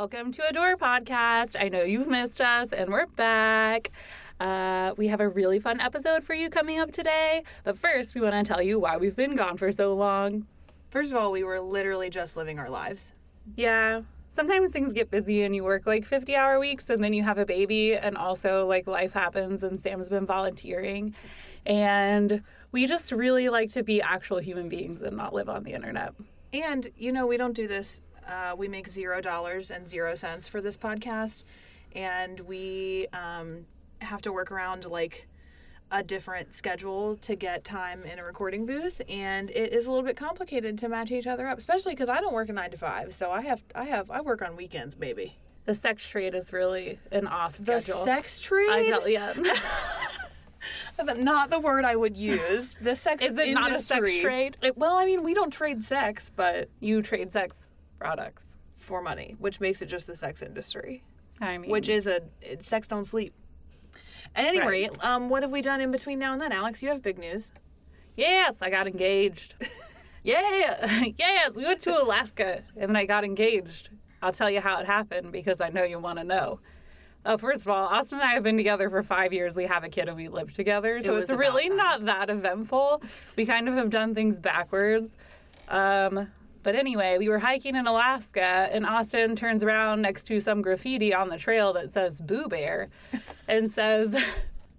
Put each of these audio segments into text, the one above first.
Welcome to Adore Podcast. I know you've missed us, and we're back. Uh, we have a really fun episode for you coming up today. But first, we want to tell you why we've been gone for so long. First of all, we were literally just living our lives. Yeah, sometimes things get busy and you work like 50 hour weeks, and then you have a baby, and also like life happens, and Sam's been volunteering. And we just really like to be actual human beings and not live on the internet. And, you know, we don't do this. Uh, we make zero dollars and zero cents for this podcast. And we um, have to work around like a different schedule to get time in a recording booth and it is a little bit complicated to match each other up especially because i don't work a nine to five so i have i have i work on weekends baby The sex trade is really an off the schedule. sex trade I tell you. not the word i would use the sex Is it not a sex trade? It- well i mean we don't trade sex but you trade sex products. for money which makes it just the sex industry I mean, which is a it, sex don't sleep at any Right. rate um, what have we done in between now and then alex you have big news yes, I got engaged. yeah yes, we went to Alaska and then I got engaged. I'll tell you how it happened because I know you want to know. Uh, first of all, Austin and I have been together for five years. We have a kid and we live together. So was it's really time. not that eventful. We kind of have done things backwards. Um, but anyway, we were hiking in Alaska and Austin turns around next to some graffiti on the trail that says Boo Bear and says,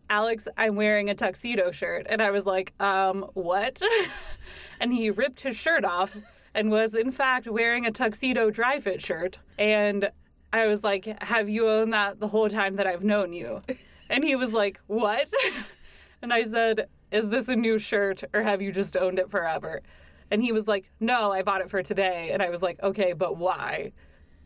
Alex, I'm wearing a tuxedo shirt. And I was like, um, what? and he ripped his shirt off and was, in fact, wearing a tuxedo dry fit shirt. And I was like, have you owned that the whole time that I've known you? And he was like, what? And I said, is this a new shirt or have you just owned it forever? And he was like, no, I bought it for today. And I was like, okay, but why?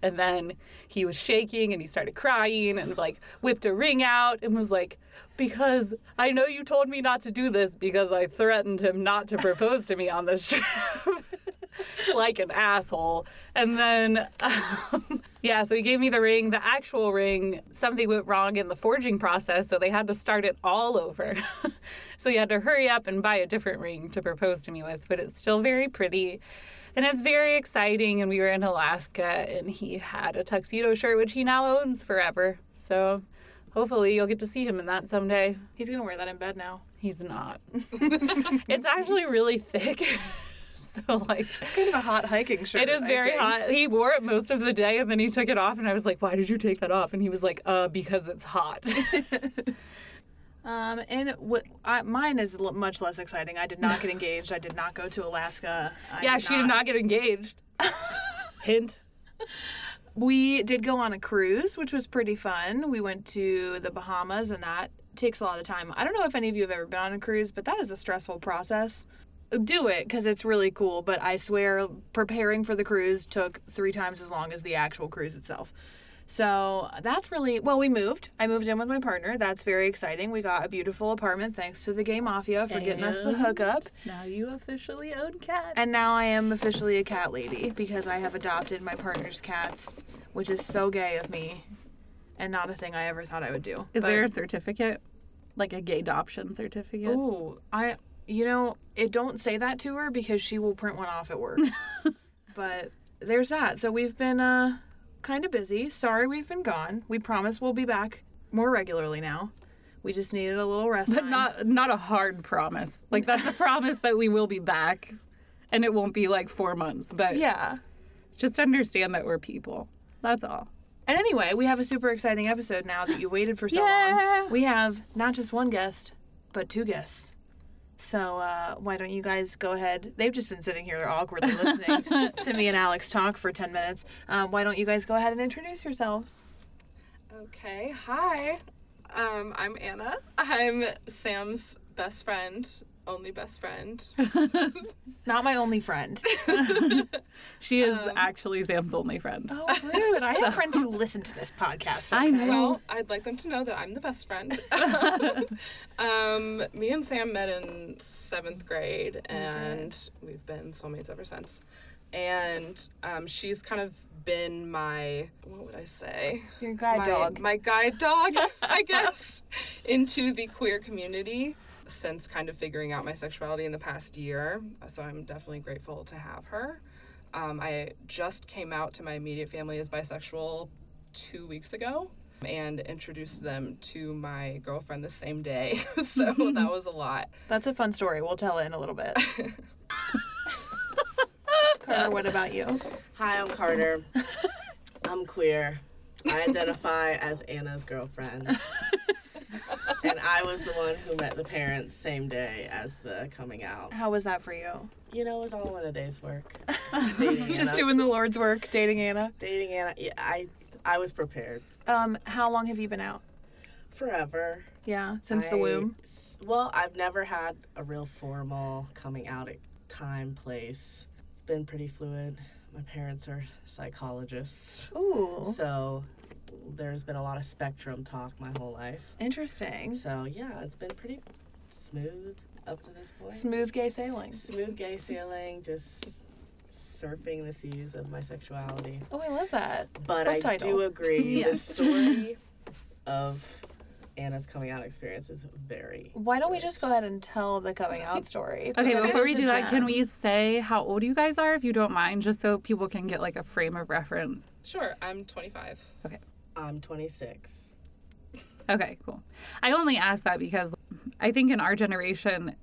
And then he was shaking and he started crying and like whipped a ring out and was like, Because I know you told me not to do this because I threatened him not to propose to me on this trip. like an asshole. And then, um, yeah, so he gave me the ring, the actual ring. Something went wrong in the forging process, so they had to start it all over. so he had to hurry up and buy a different ring to propose to me with, but it's still very pretty. And it's very exciting. And we were in Alaska, and he had a tuxedo shirt, which he now owns forever. So hopefully you'll get to see him in that someday. he's gonna wear that in bed now He's not. it's actually really thick. so, like, it's kind of a hot hiking shirt it is very hot. He wore it most of the day and then he took it off, and I was like, Why did you take that off? And he was like, Uh, because it's hot. Um, and what I, mine is l- much less exciting. I did not get engaged. I did not go to Alaska. I yeah, she did not get engaged. Hint. We did go on a cruise, which was pretty fun. We went to the Bahamas, and that takes a lot of time. I don't know if any of you have ever been on a cruise, but that is a stressful process. Do it because it's really cool, but I swear preparing for the cruise took three times as long as the actual cruise itself. So that's really well. We moved. I moved in with my partner. That's very exciting. We got a beautiful apartment thanks to the Gay Mafia for getting us the hookup. Now you officially own cats. And now I am officially a cat lady because I have adopted my partner's cats, which is so gay of me and not a thing I ever thought I would do. is But- there a certificate? Like a gay adoption certificate? Oh, I you know, it don't say that to her because she will print one off at work. but there's that. So we've been uh kind of busy. Sorry we've been gone. We promise we'll be back more regularly now. We just needed a little rest. But time. not not a hard promise. Like that's a promise that we will be back and it won't be like 4 months, but Yeah. just understand that we're people. That's all. And anyway, we have a super exciting episode now that you waited for so Yeah. long. We have not just one guest, but two guests. So uh, why don't you guys go ahead? They've just been sitting here awkwardly listening to me and Alex talk for 10 minutes. Um, why don't you guys go ahead and introduce yourselves? Okay, hi. Um, I'm Anna. I'm Sam's best friend, only best friend. Not my only friend. She is actually Sam's only friend. Oh, rude. I have friends who listen to this podcast. I okay? know. Well, I'd like them to know that I'm the best friend. um, me and Sam met in seventh grade, and we've been soulmates ever since. And um, she's kind of been my what would I say? Your guide my, dog. my guide dog, I guess, into the queer community since kind of figuring out my sexuality in the past year. So I'm definitely grateful to have her. Um, I just came out to my immediate family as bisexual two weeks ago and introduced them to my girlfriend the same day. so that was a lot. That's a fun story. We'll tell it in a little bit. Carter, what about you? Hi, I'm Carter. I'm queer. I identify as Anna's girlfriend. And I was the one who met the parents same day as the coming out. How was that for you? You know, it was all in a day's work. Just doing the Lord's work, dating Anna. dating Anna. Yeah, I I was prepared Um, how long have you been out? forever. Yeah, since the womb. Well, I've never had a real formal coming out at time, place. It's been pretty fluid. My parents are psychologists. Ooh, So there's been a lot of spectrum talk my whole life. interesting. So yeah, it's been pretty smooth up to this point. Smooth gay sailing. Smooth gay sailing, just surfing the seas of my sexuality. Oh, I love that. But Book I title. do agree, the story of Anna's coming out experience is very. Why don't we just go ahead and tell the coming out story? Okay, Because before we do that, can we say how old you guys are, if you don't mind, just so people can get like a frame of reference? Sure, I'm 25. I'm 26. Okay, cool. I only ask that because I think in our generation,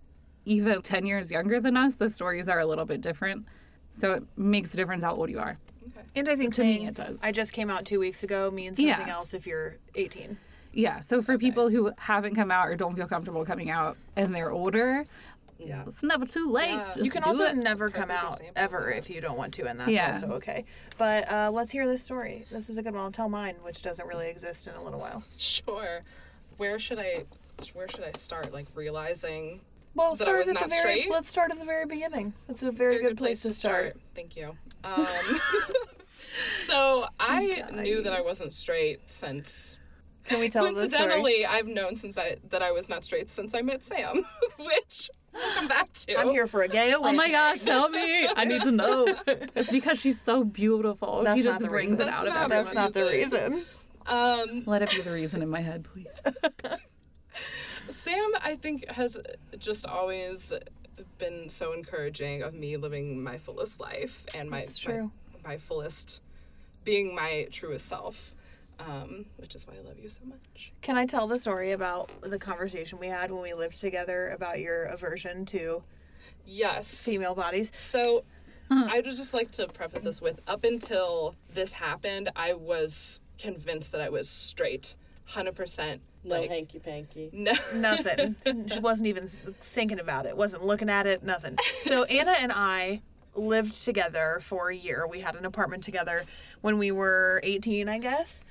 even 10 years younger than us, the stories are a little bit different. So it makes a difference how old you are. Okay. And I think To me, it does. I just came out two weeks ago means something Yeah. else if you're 18. Yeah, so for people who haven't come out or don't feel comfortable coming out and they're older, Yeah. it's never too late. Yeah. You can also it. never come out example ever that. if you don't want to, and that's Yeah. also okay. But uh, let's hear this story. This is a good one. I'll tell mine, which doesn't really exist in a little while. Sure. Where should I where should I start? Like realizing Well, That I start was at the very. straight? Let's start at the very beginning. That's a very, good, place, to start. Thank you. Um, so I You knew that I wasn't straight since Can we tell the story? coincidentally I've known since I that I was not straight since I met Sam, which we'll come back to. I'm here for a gay away. Oh my gosh, tell me. I need to know. It's because she's so beautiful. That's she not just the brings reason. it out That's of not- everyone. That's not the reason. reason. Um, Let it be the reason in my head, please. Sam, I think, has just always been so encouraging of me living my fullest life and my my, my fullest being my truest self. Um, which is why I love you so much. Can I tell the story about the conversation we had when we lived together about your aversion to Yes. female bodies? So I would just like to preface this with up until this happened, I was convinced that I was straight. 100%. No like, hanky panky. no. Nothing. she wasn't even thinking about it. Wasn't looking at it. Nothing. So Anna and I lived together for a year. We had an apartment together when we were 18, I guess.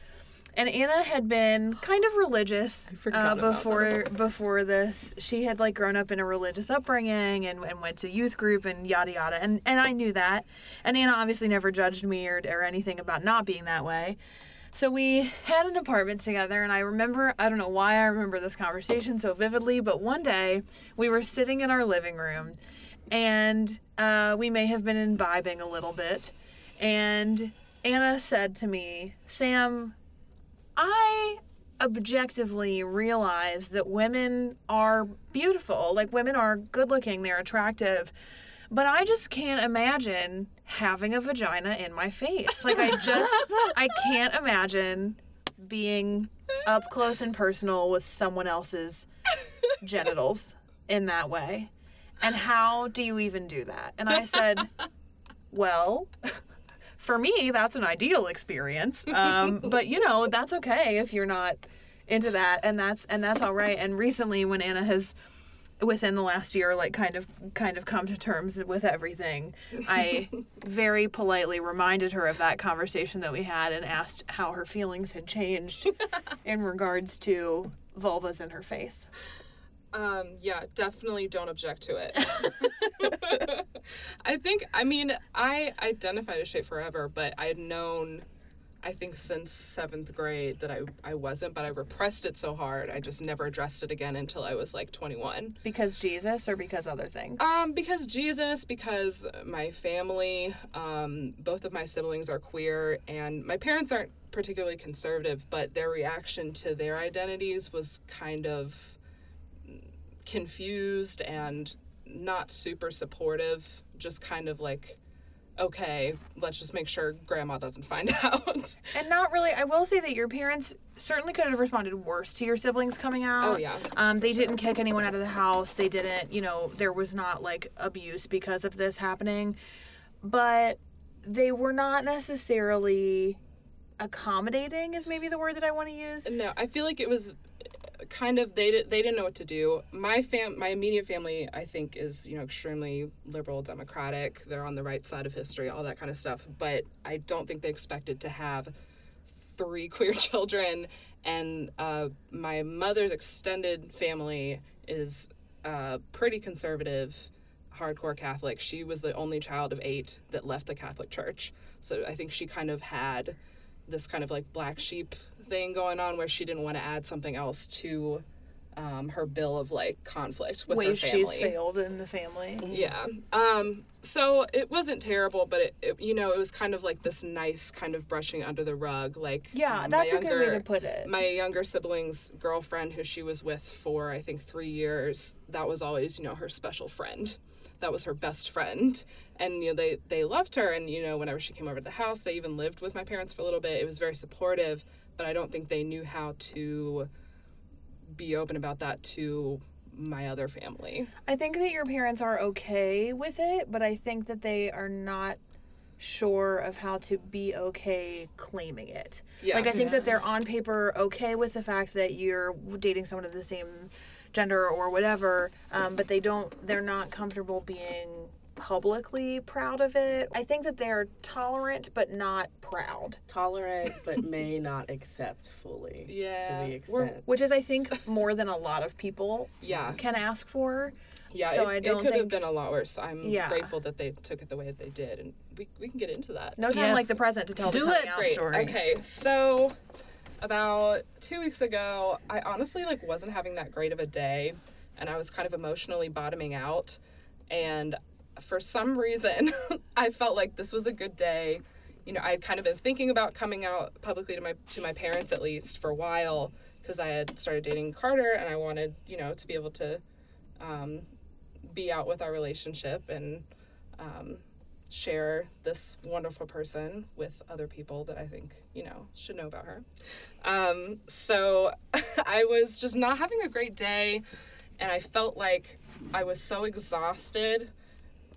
And Anna had been kind of religious uh, before before this. She had like grown up in a religious upbringing and, and went to youth group and yada yada. And and I knew that. And Anna obviously never judged me or or anything about not being that way. So we had an apartment together, and I remember, I don't know why I remember this conversation so vividly, but one day we were sitting in our living room, and uh, we may have been imbibing a little bit. And Anna said to me, Sam, I objectively realize that women are beautiful. Like, women are good looking, they're attractive. But I just can't imagine having a vagina in my face. Like, I just, I can't imagine being up close and personal with someone else's genitals in that way. And how do you even do that? And I said, well, for me, that's an ideal experience. Um, but you know, that's okay if you're not into that, and that's and that's all right. And recently, when Anna has within the last year like kind of kind of come to terms with everything i very politely reminded her of that conversation that we had and asked how her feelings had changed in regards to vulvas in her face Um, yeah, definitely don't object to it. I think, I mean, I identified as straight forever, but I had known, I think, since seventh grade that I, I wasn't, but I repressed it so hard, I just never addressed it again until I was like 21. because jesus or because other things Um, because Jesus, because my family, um, both of my siblings are queer, and my parents aren't particularly conservative, but their reaction to their identities was kind of confused and not super supportive. Just kind of like, okay, let's just make sure grandma doesn't find out. And not really. I will say that your parents certainly could have responded worse to your siblings coming out. Oh, yeah. Um, they didn't kick anyone out of the house. They didn't. You know, there was not like abuse because of this happening, but they were not necessarily accommodating. Is maybe the word that I want to use. no, I feel like it was kind of they they didn't know what to do. My fam my immediate family I think is, you know, extremely liberal democratic. They're on the right side of history, all that kind of stuff, but I don't think they expected to have three queer children and uh, my mother's extended family is uh, pretty conservative hardcore catholic she was the only child of eight that left the catholic church so i think she kind of had this kind of like black sheep thing going on where she didn't want to add something else to um, her bill of like conflict with her family she's failed in the family. yeah. Um, so it wasn't terrible, but it, it, you know, it was kind of like this nice kind of brushing under the rug. Like, Yeah, um, that's a good way to put it. My younger sibling's girlfriend, who she was with for, I think, three years, that was always, you know, her special friend. That was her best friend. And, you know, they, they loved her. And, you know, whenever she came over to the house, they even lived with my parents for a little bit. It was very supportive, but I don't think they knew how to be open about that to my other family. I think that your parents are okay with it, but I think that they are not sure of how to be okay claiming it. Yeah. Like I think that they're on paper okay with the fact that you're dating someone of the same gender or whatever, um, but they don't. They're not comfortable being publicly proud of it. I think that they're tolerant but not proud, Tolerant, but may not accept fully. Yeah, To the we're- which is I think more than a lot of people Yeah. can ask for. Yeah, So it, I don't it could have been a lot worse. I'm Yeah. grateful that they took it the way that they did, and we, we can get into that. No time Yes. like the present to tell Do the it. out Great. story. Okay, so about two weeks ago, I honestly like wasn't having that great of a day, and I was kind of emotionally bottoming out, and for some reason, I felt like this was a good day. You know, I had kind of been thinking about coming out publicly to my to my parents at least for a while because I had started dating Carter, and I wanted you know to be able to um, be out with our relationship and um, share this wonderful person with other people that I think, you know, should know about her. Um, so I was just not having a great day, and I felt like I was so exhausted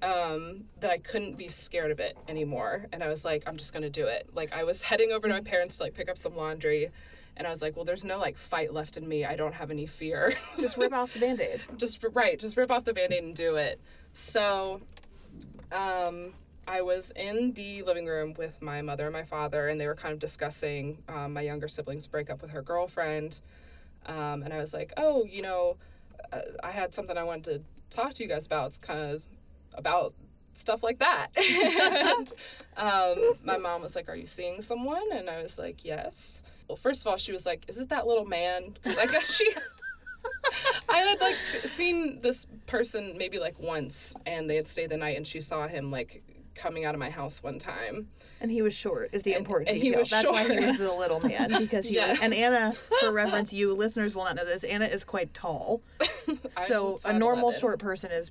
um, that I couldn't be scared of it anymore. And I was like, I'm just gonna do it. Like I was heading over to my parents to like pick up some laundry. And I was like, well, there's no like fight left in me. I don't have any fear. Just rip off the band-aid. just right just rip off the band-aid and do it so um i was in the living room with my mother and my father and they were kind of discussing um, my younger sibling's breakup with her girlfriend um, and i was like oh you know uh, i had something i wanted to talk to you guys about it's kind of about stuff like that and um, my mom was like are you seeing someone and i was like yes well first of all she was like is it that little man because i guess she I had like s- seen this person maybe like once, and they had stayed the night, and she saw him like coming out of my house one time. And he was short is the And- important and detail. That's why he was the little man because he Yes. was, and Anna, for reference, you listeners will not know this. Anna is quite tall, so a normal 5'11". short person is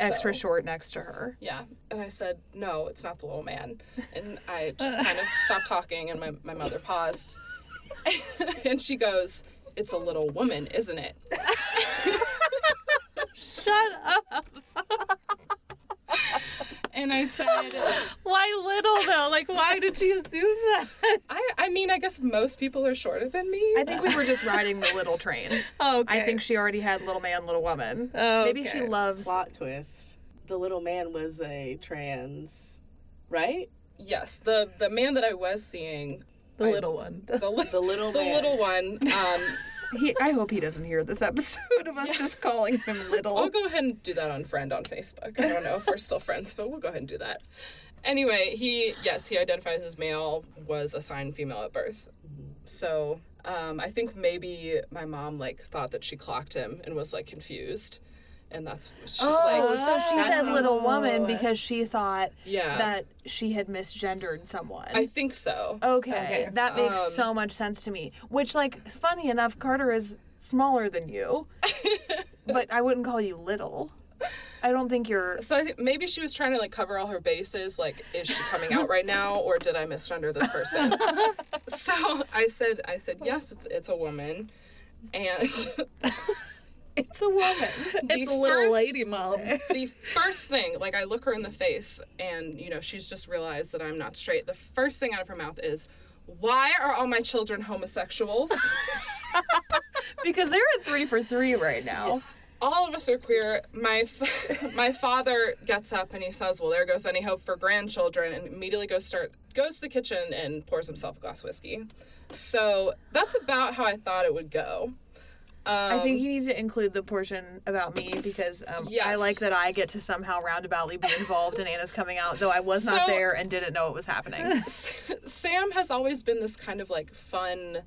extra So- short next to her. Yeah, and I said, "No, it's not the little man," and I just kind of stopped talking, and my my mother paused, and she goes, "It's a little woman, isn't it?" Shut up! And I said, Why little though? Like, why did she assume that? "I I mean, I guess most people are shorter than me." I think we were just riding the little train. Okay. I think she already had little man, little woman. Oh, Maybe she loves. Plot twist. The little man was a trans, right? yes, the the man that I was seeing, the I- little one. the li- The little the man. little one. Um, He, I hope he doesn't hear this episode of us just calling him little. I'll go ahead and do that on friend on Facebook. I don't know if we're still friends, but we'll go ahead and do that. Anyway, he yes, he identifies as male, was assigned female at birth. So um, I think maybe my mom like thought that she clocked him and was like confused, and that's what she, Oh, like so she said what- little woman because she thought yeah. that she had misgendered someone. I think so. Okay, Okay. that makes Um, so much sense to me. Which, like, funny enough, Carter is smaller than you, but I wouldn't call you little. I don't think you're. So I think maybe she was trying to like cover all her bases. Like, is she coming out right now, or did I misgender this person? so I said, I said yes, it's it's a woman, and It's a woman. It's a little first- lady mom. the first thing, like I look her in the face, and you know she's just realized that I'm not straight. The first thing out of her mouth is, "Why are all my children homosexuals?" Because they're at three for three right now. all of us are queer. My f- my father gets up and he says, "Well, there goes any hope for grandchildren," and immediately goes start goes to the kitchen and pours himself a glass of whiskey. So that's about how I thought it would go. Um, I think you need to include the portion about me because um, I like that I get to somehow roundaboutly be involved in Anna's coming out, though I was not there and didn't know it was happening. Sam has always been this kind of like fun.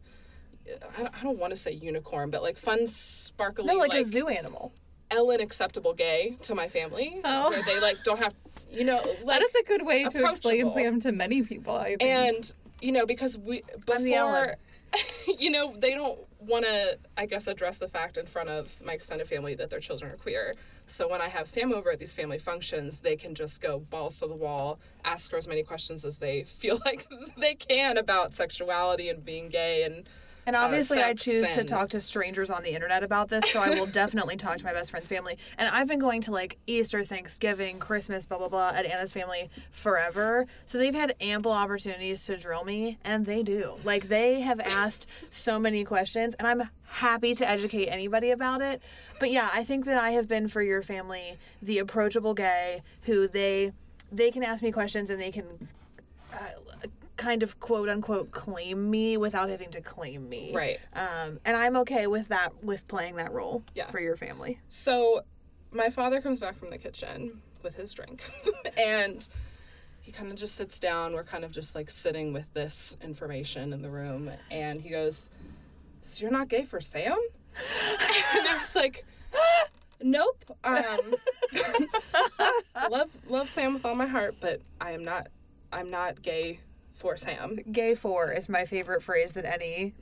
I don't, I don't want to say unicorn, but like fun, sparkly, No, like, like a zoo animal. Ellen acceptable gay to my family, Oh. where they like don't have, you know, like, That is a good way to explain. Sam to many people, I think. and you know because we I'm the Ellen. before you know they don't want to i guess address the fact in front of my extended family that their children are queer. So when i have sam over at these family functions they can just go balls to the wall ask her as many questions as they feel like they can about sexuality and being gay and And obviously, I sex choose to talk to strangers on the internet about this, so I will definitely talk to my best friend's family. And I've been going to like Easter, Thanksgiving, Christmas, blah, blah, blah, at Anna's family forever. So they've had ample opportunities to drill me, and they do. Like, they have asked so many questions, and I'm happy to educate anybody about it. But yeah, I think that I have been for your family the approachable gay who they they can ask me questions and they can uh, kind of quote unquote claim me without having to claim me. Right. Um, and I'm okay with that, with playing that role Yeah. for your family. So my father comes back from the kitchen with his drink and he kind of just sits down. We're kind of just like sitting with this information in the room and he goes, So you're not gay for Sam? and I was like, Nope. Um love love Sam with all my heart, but I am not I'm not gay for Sam. Gay for is my favorite phrase that any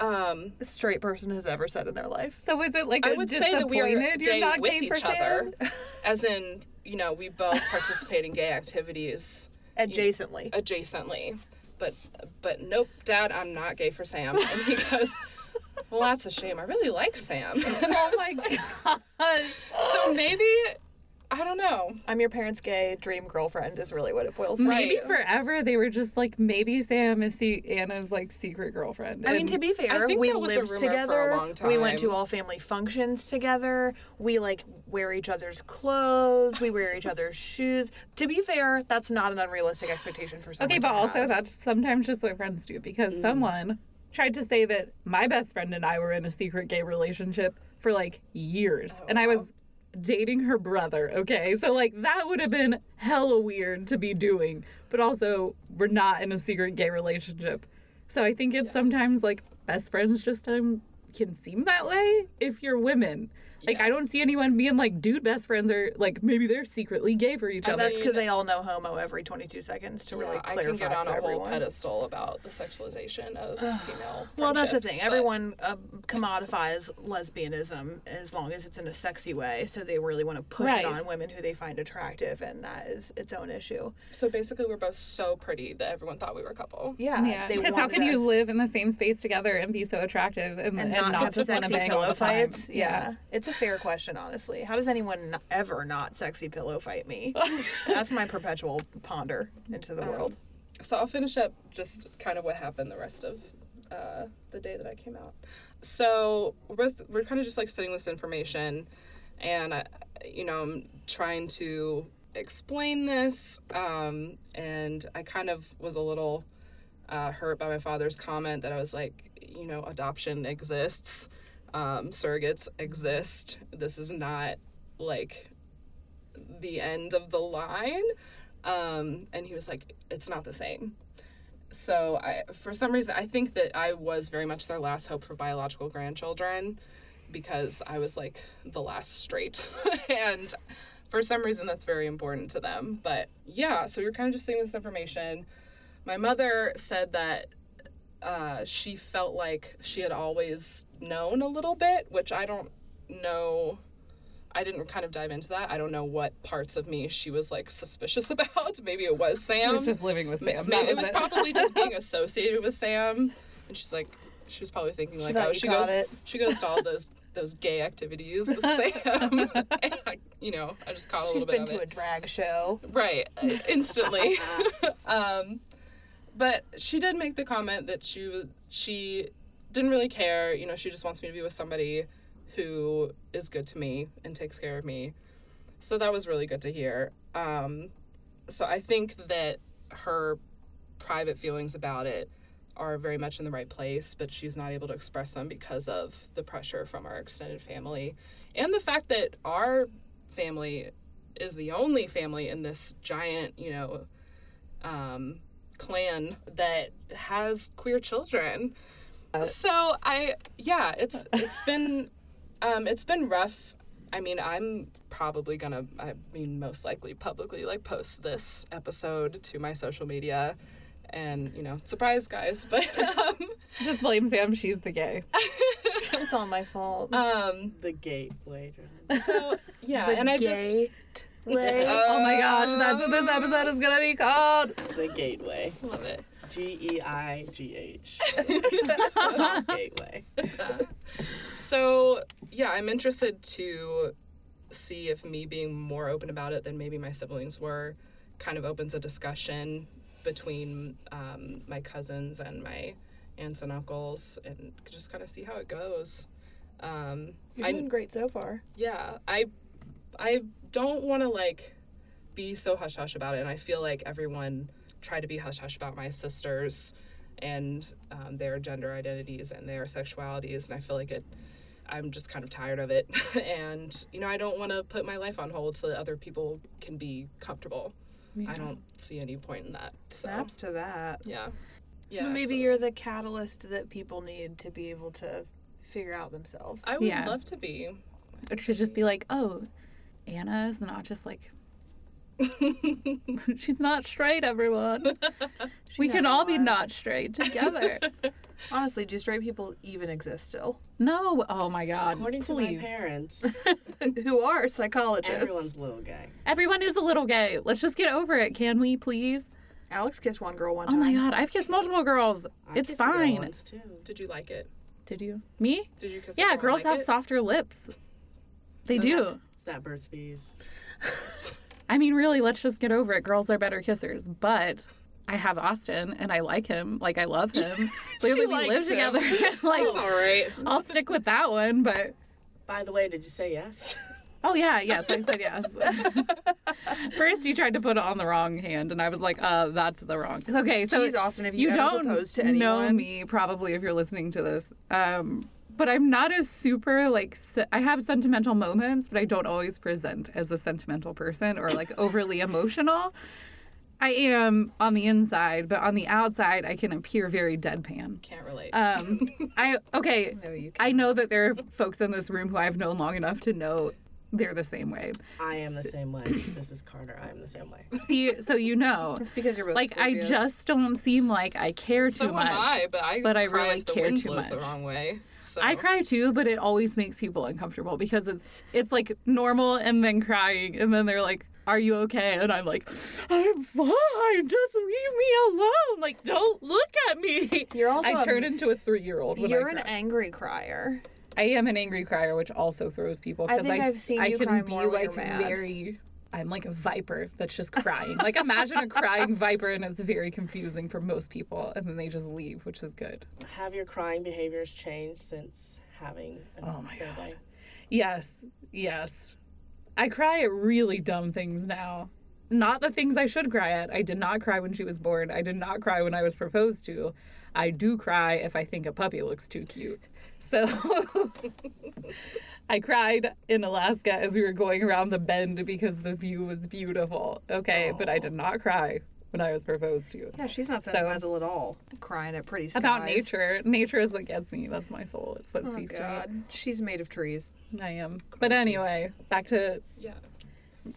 Um straight person has ever said in their life. so is it like I a would say that we are disappointed you're gay not with gay for each other. Sam? As in, you know, we both participate in gay activities Adjacently. adjacently. But but nope, Dad, I'm not gay for Sam. And he goes, Well, that's a shame. I really like Sam. Oh my like, god. so maybe I don't know. I'm your parents' gay dream girlfriend is really what it boils down Right. Maybe to. forever they were just like maybe Sam is see Anna's like secret girlfriend. I mean, and- to be fair, think we that was a lived rumor for a together. long We went to time. all family functions together. We like wear each other's clothes. We wear each other's shoes. To be fair, that's not an unrealistic expectation for someone. Okay, but to also have. that's sometimes just what friends do because mm. someone tried to say that my best friend and I were in a secret gay relationship for like years. Oh, and I was dating her brother, okay? So like that would have been hella weird to be doing. But also we're not in a secret gay relationship. So I think it's sometimes like best friends just um can seem that way if you're women. Like I don't see anyone being like dude best friends are like maybe they're secretly gay for each And other. that's because they all know homo every 22 seconds to really Yeah, I clarify can get on for a whole everyone. pedestal about the sexualization of female. Well, that's the thing. but- Everyone uh, commodifies lesbianism as long as it's in a sexy way. So they really want to push Right. it on women who they find attractive, and that is its own issue. So basically, we're both so pretty that everyone thought we were a couple. Yeah, Yeah, because how wanted can you live in the same space together and be so attractive and, and, and, not, have just want to bang all the time? fights? Yeah. it's a fair question, honestly. How does anyone ever not sexy pillow fight me? That's my perpetual ponder into the Um, world. So I'll finish up just kind of what happened the rest of uh, the day that I came out. So we're both we're kind of just like studying this information, and I, you know, I'm trying to explain this, um, and I kind of was a little uh, hurt by my father's comment that I was like, you know, adoption exists, um, surrogates exist. This is not like the end of the line. Um, and he was like, it's not the same. So I, for some reason, I think that I was very much their last hope for biological grandchildren because I was like the last straight. and for some reason, that's very important to them. But yeah, so we were kind of just seeing this information. My mother said that uh, she felt like she had always known a little bit, which I don't know. I didn't kind of dive into that. I don't know what parts of me she was like suspicious about. Maybe it was Sam. He was just living with Sam. it was probably just being associated with Sam, and she's like, she was probably thinking like, thought oh, she goes, it. she goes to all those those gay activities with Sam, I, you know, I just caught a She's little bit She's been to a drag show. right, instantly. um, but she did make the comment that she was she didn't really care. You know, she just wants me to be with somebody who is good to me and takes care of me. So that was really good to hear. Um, so I think that her private feelings about it are very much in the right place, but she's not able to express them because of the pressure from our extended family and the fact that our family is the only family in this giant, you know, um, clan that has queer children. So I, yeah, it's it's been um, it's been rough. I mean, I'm probably gonna, I mean, most likely publicly like post this episode to my social media, and you know, surprise guys, but um, Just blame Sam. She's the gay. It's all my fault. um, The gateway drug. so yeah, The and I just gay way. oh my gosh, that's what this episode is gonna be called. The gateway. love it. G E I G H. Gateway. So yeah, I'm interested to see if me being more open about it than maybe my siblings were kind of opens a discussion between um, my cousins and my aunts and uncles and just kind of see how it goes. Um, You're I- great so far. yeah, I I don't want to like be so hush hush about it, and I feel like everyone tried to be hush hush about my sisters and um, their gender identities and their sexualities, and I feel like it. I'm just kind of tired of it, and you know I don't want to put my life on hold so that other people can be comfortable. I don't see any point in that. So Snaps to that. yeah, yeah. Well, maybe absolutely. you're the catalyst that people need to be able to figure out themselves. I would Yeah. love to be. It should just be like, oh, Anna is not just like. She's not straight, everyone. we can all be not straight together. Honestly, do straight people even exist still? no, oh my god. According to my parents, Who are psychologists? everyone's a little gay. Everyone is a little gay. Let's just get over it, can we, please? Alex kissed one girl one Oh time. Oh my god, I've kissed multiple girls. I it's kissed girl fine. once, too. Did you like it? Did you? Me? Did you kiss? a Yeah, girl girls like have it? softer lips. They do. It's that bird's Bees. I mean, really, let's just get over it. Girls are better kissers. But I have Austin and I like him. Like, I love him. Clearly, we live him. together. like, It's all right. I'll stick with that one. But By the way, did you say yes? oh, yeah, yes, I said yes. First, you tried to put it on the wrong hand, and I was like, uh, that's the wrong. Okay, so Jeez, Austin, if you, you ever don't proposed to know me probably if you're listening to this um but i'm not a super like se- i have sentimental moments but i don't always present as a sentimental person or like overly emotional i am on the inside but on the outside i can appear very deadpan Can't relate. um i okay No, you i know that there are folks in this room who i've known long enough to know they're the same way I am the same way. This is Carter. I am the same way. see so you know It's because you're both like i just don't seem like i care so too much am I, but I but I really if the care wind too blows the much. wrong way. So I cry too, but it always makes people uncomfortable because it's it's like normal and then crying and then they're like, "Are you okay?" and I'm like, "I'm fine. Just leave me alone. Like don't look at me." You're also I a- turn into a 3-year-old You're I an angry crier. I am an angry crier, which also throws people I because I, I've seen I you can cry be like very I'm like a viper that's just crying. like imagine a crying viper and it's very confusing for most people and then they just leave, which is good. Have your crying behaviors changed since having a Oh my birthday? Yes, yes. I cry at really dumb things now. Not the things I should cry at. I did not cry when she was born. I did not cry when I was proposed to. I do cry if I think a puppy looks too cute. So I cried in Alaska as we were going around the bend because the view was beautiful. Okay, but I did not cry when I was proposed to. Yeah, she's not So- sentimental at all. Crying at pretty skies. About nature. Nature is what gets me. That's my soul. It's what Oh speaks God, to me. she's made of trees. I am. But anyway, back to yeah.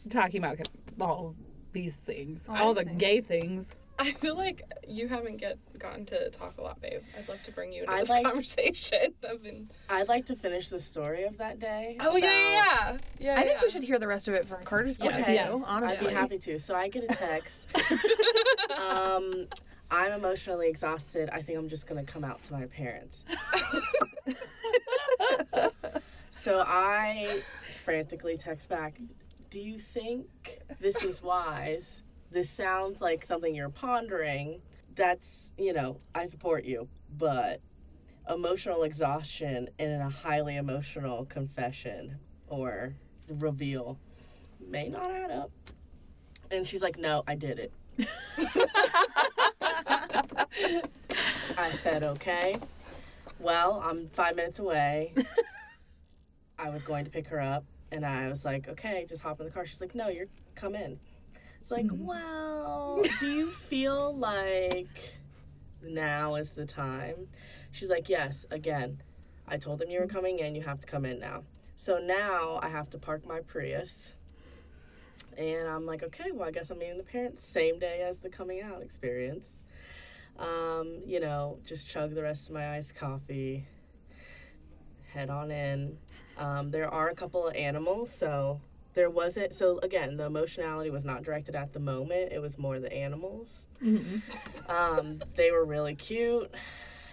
talking about all these things, All all the things. gay things. I feel like you haven't get gotten to talk a lot, babe. I'd love to bring you into I'd this like- conversation. I've been. I'd like to finish the story of that day. Oh yeah, yeah, yeah. yeah I think yeah. we should hear the rest of it from Carter's point Yes. of Yes. view. I'd Honestly, be happy to. So I get a text. um, I'm emotionally exhausted. I think I'm just gonna come out to my parents. so I frantically text back. Do you think this is wise? This sounds like something you're pondering. That's you know I support you, but emotional exhaustion in a highly emotional confession or reveal may not add up. And she's like, No, I did it. I said, Okay. Well, I'm five minutes away. I was going to pick her up, and I was like, Okay, just hop in the car. She's like, No, you're come in. It's like, Well, do you feel like now is the time? She's like, Yes, again. I told them you were coming in, you have to come in now. So now I have to park my Prius. And I'm like, okay, well, I guess I'm meeting the parents same day as the coming out experience. Um, you know, just chug the rest of my iced coffee, head on in. Um, there are a couple of animals, so there wasn't. So again, the emotionality was not directed at the moment. It was more the animals. Um, they were really cute.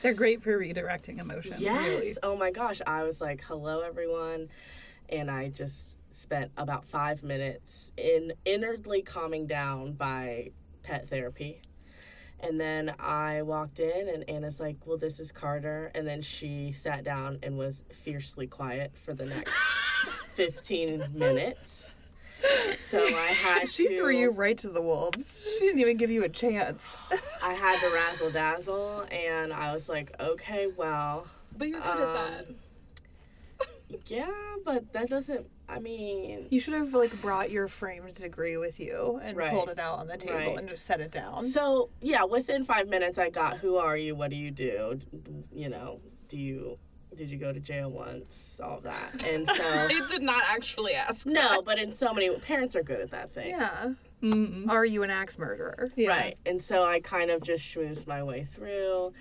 They're great for redirecting emotion. Yes. Really. Oh my gosh. I was like, hello, everyone. And I just spent about five minutes in inwardly calming down by pet therapy. And then I walked in, and Anna's like, Well, this is Carter. And then she sat down and was fiercely quiet for the next 15 minutes. So I had she to. threw you right to the wolves. She didn't even give you a chance. I had to razzle dazzle, and I was like, Okay, well, But you're good at that. Um, yeah, but that doesn't. I mean, You should have like brought your framed degree with you and Right. pulled it out on the table Right. and just set it down. so yeah, within five minutes, I got who are you? What do you do? You know, do you did you go to jail once? All that, and so They did not actually ask. no, that. but in so many parents are good at that thing. yeah. Mm-mm. Are you an axe murderer? Yeah. Right, and so I kind of just schmoozed my way through,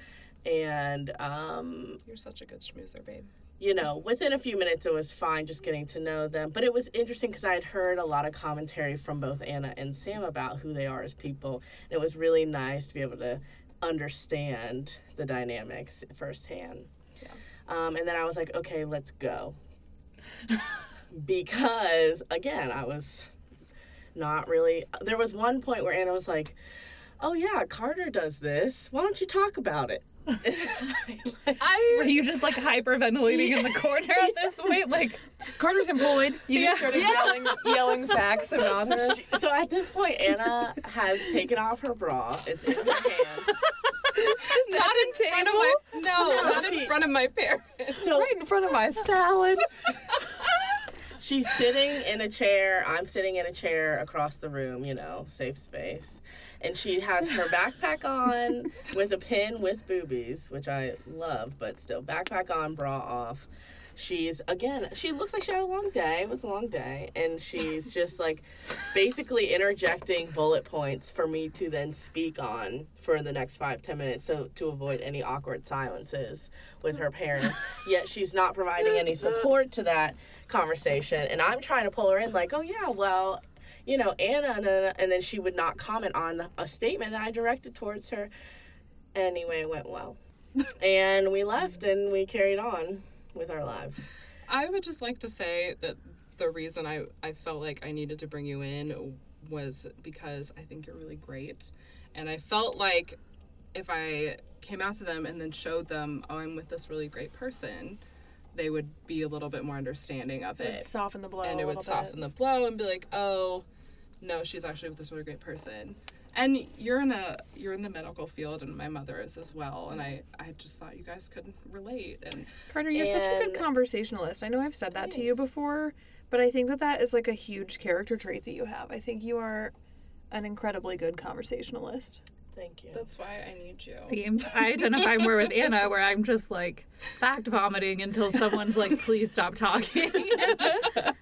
and um, You're such a good schmoozer, babe. you know, within a few minutes, it was fine just getting to know them. But it was interesting because I had heard a lot of commentary from both Anna and Sam about who they are as people. And it was really nice to be able to understand the dynamics firsthand. Yeah. Um, and then I was like, okay, let's go. because, again, I was not really. There was one point where Anna was like, oh, yeah, Carter does this. Why don't you talk about it? Were I you just like hyperventilating in the corner at this point? Like, Carter's employed. You Yeah. just started yelling, yelling facts about her. She- so at this point, Anna has taken off her bra. It's in her hand. just not in front of my no, oh No, not she- in front of my parents. So Right in front of my salad. she's sitting in a chair. I'm sitting in a chair across the room, you know, safe space. And she has her backpack on with a pin with boobies, which I love, but still, backpack on, bra off. She's, again, she looks like she had a long day. It was a long day. And she's just like basically interjecting bullet points for me to then speak on for the next five, ten minutes so to avoid any awkward silences with her parents. Yet she's not providing any support to that conversation. And I'm trying to pull her in, like, oh, yeah, well, you know, Anna, and, and then she would not comment on a statement that I directed towards her. Anyway, it went well. and we left and we carried on with our lives. I would just like to say that the reason I, I felt like I needed to bring you in was because I think you're really great. And I felt like if I came out to them and then showed them, oh, I'm with this really great person, they would be a little bit more understanding of It'd it. soften the blow. and a it would soften bit. the blow and be like, oh, no, she's actually with this really great person. And you're in a you're in the medical field, and my mother is as well. And I I just thought you guys could relate. And Carter, you're such a good conversationalist. I know I've said that to you before, but I think that that is like a huge character trait that you have. I think you are an incredibly good conversationalist. Thank you. that's why I need you. same. I identify more with Anna, where I'm just like fact vomiting until someone's like, please stop talking.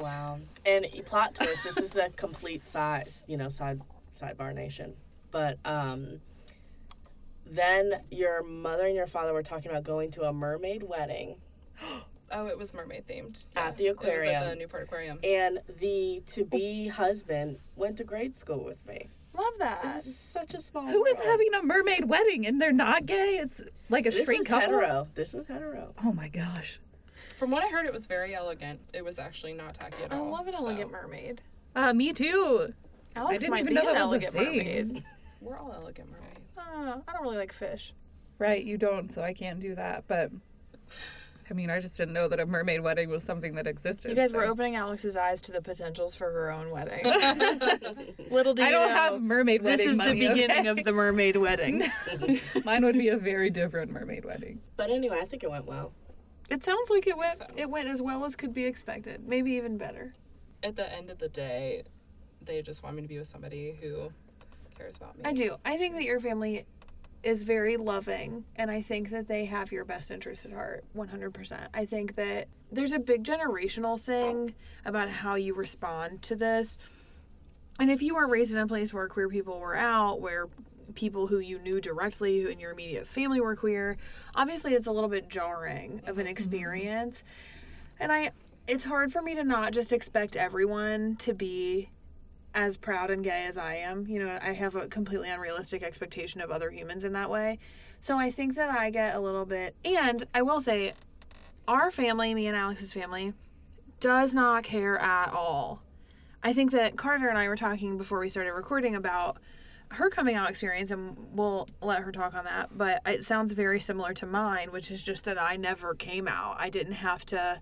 Wow. And plot twist, this is a complete size, you know, side sidebar nation. But um, then your mother and your father were talking about going to a mermaid wedding, Oh, it was mermaid themed. At the aquarium. It was at the Newport Aquarium. and the to be husband went to grade school with me. Love It that. was such a small. Who is world. having a mermaid wedding and they're not gay? It's like a This straight was couple. hetero. This was hetero. Oh my gosh. From what I heard, it was very elegant. It was actually not tacky at I all. I love an so elegant mermaid. Uh, me too. Alex didn't might even be know an that was a elegant thing. mermaid. We're all elegant mermaids. Uh, I don't really like fish. Right, you don't, so I can't do that. But I mean, I just didn't know that a mermaid wedding was something that existed. You guys were opening Alex's eyes to the potentials for her own wedding. Little do you I don't know, have mermaid This is money. the beginning okay? of the mermaid wedding. Mine would be a very different mermaid wedding. But anyway, I think it went well. It sounds like it went So. it went as well as could be expected. Maybe even better. At the end of the day, they just want me to be with somebody who cares about me. I do. I think that your family is very loving and I think that they have your best interest at heart 100%. I think that there's a big generational thing about how you respond to this. And if you weren't raised in a place where queer people were out, where people who you knew directly who in your immediate family were queer, obviously it's a little bit jarring of an mm-hmm. experience. And I it's hard for me to not just expect everyone to be as proud and gay as I am. You know, I have a completely unrealistic expectation of other humans in that way. So I think that I get a little bit and I will say our family, me and Alex's family, does not care at all. I think that Carter and I were talking before we started recording about her coming out experience and we'll let her talk on that, but it sounds very similar to mine, which is just that I never came out. I didn't have to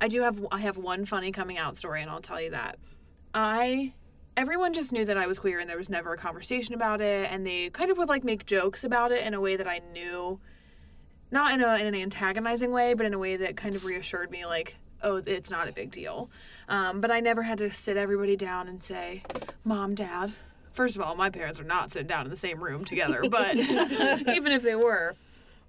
I do have I have one funny coming out story and I'll tell you that. I everyone just knew that I was queer and there was never a conversation about it and they kind of would like make jokes about it in a way that I knew not in, a, in an antagonizing way but in a way that kind of reassured me like oh it's not a big deal um, but I never had to sit everybody down and say mom dad first of all my parents are not sitting down in the same room together but even if they were.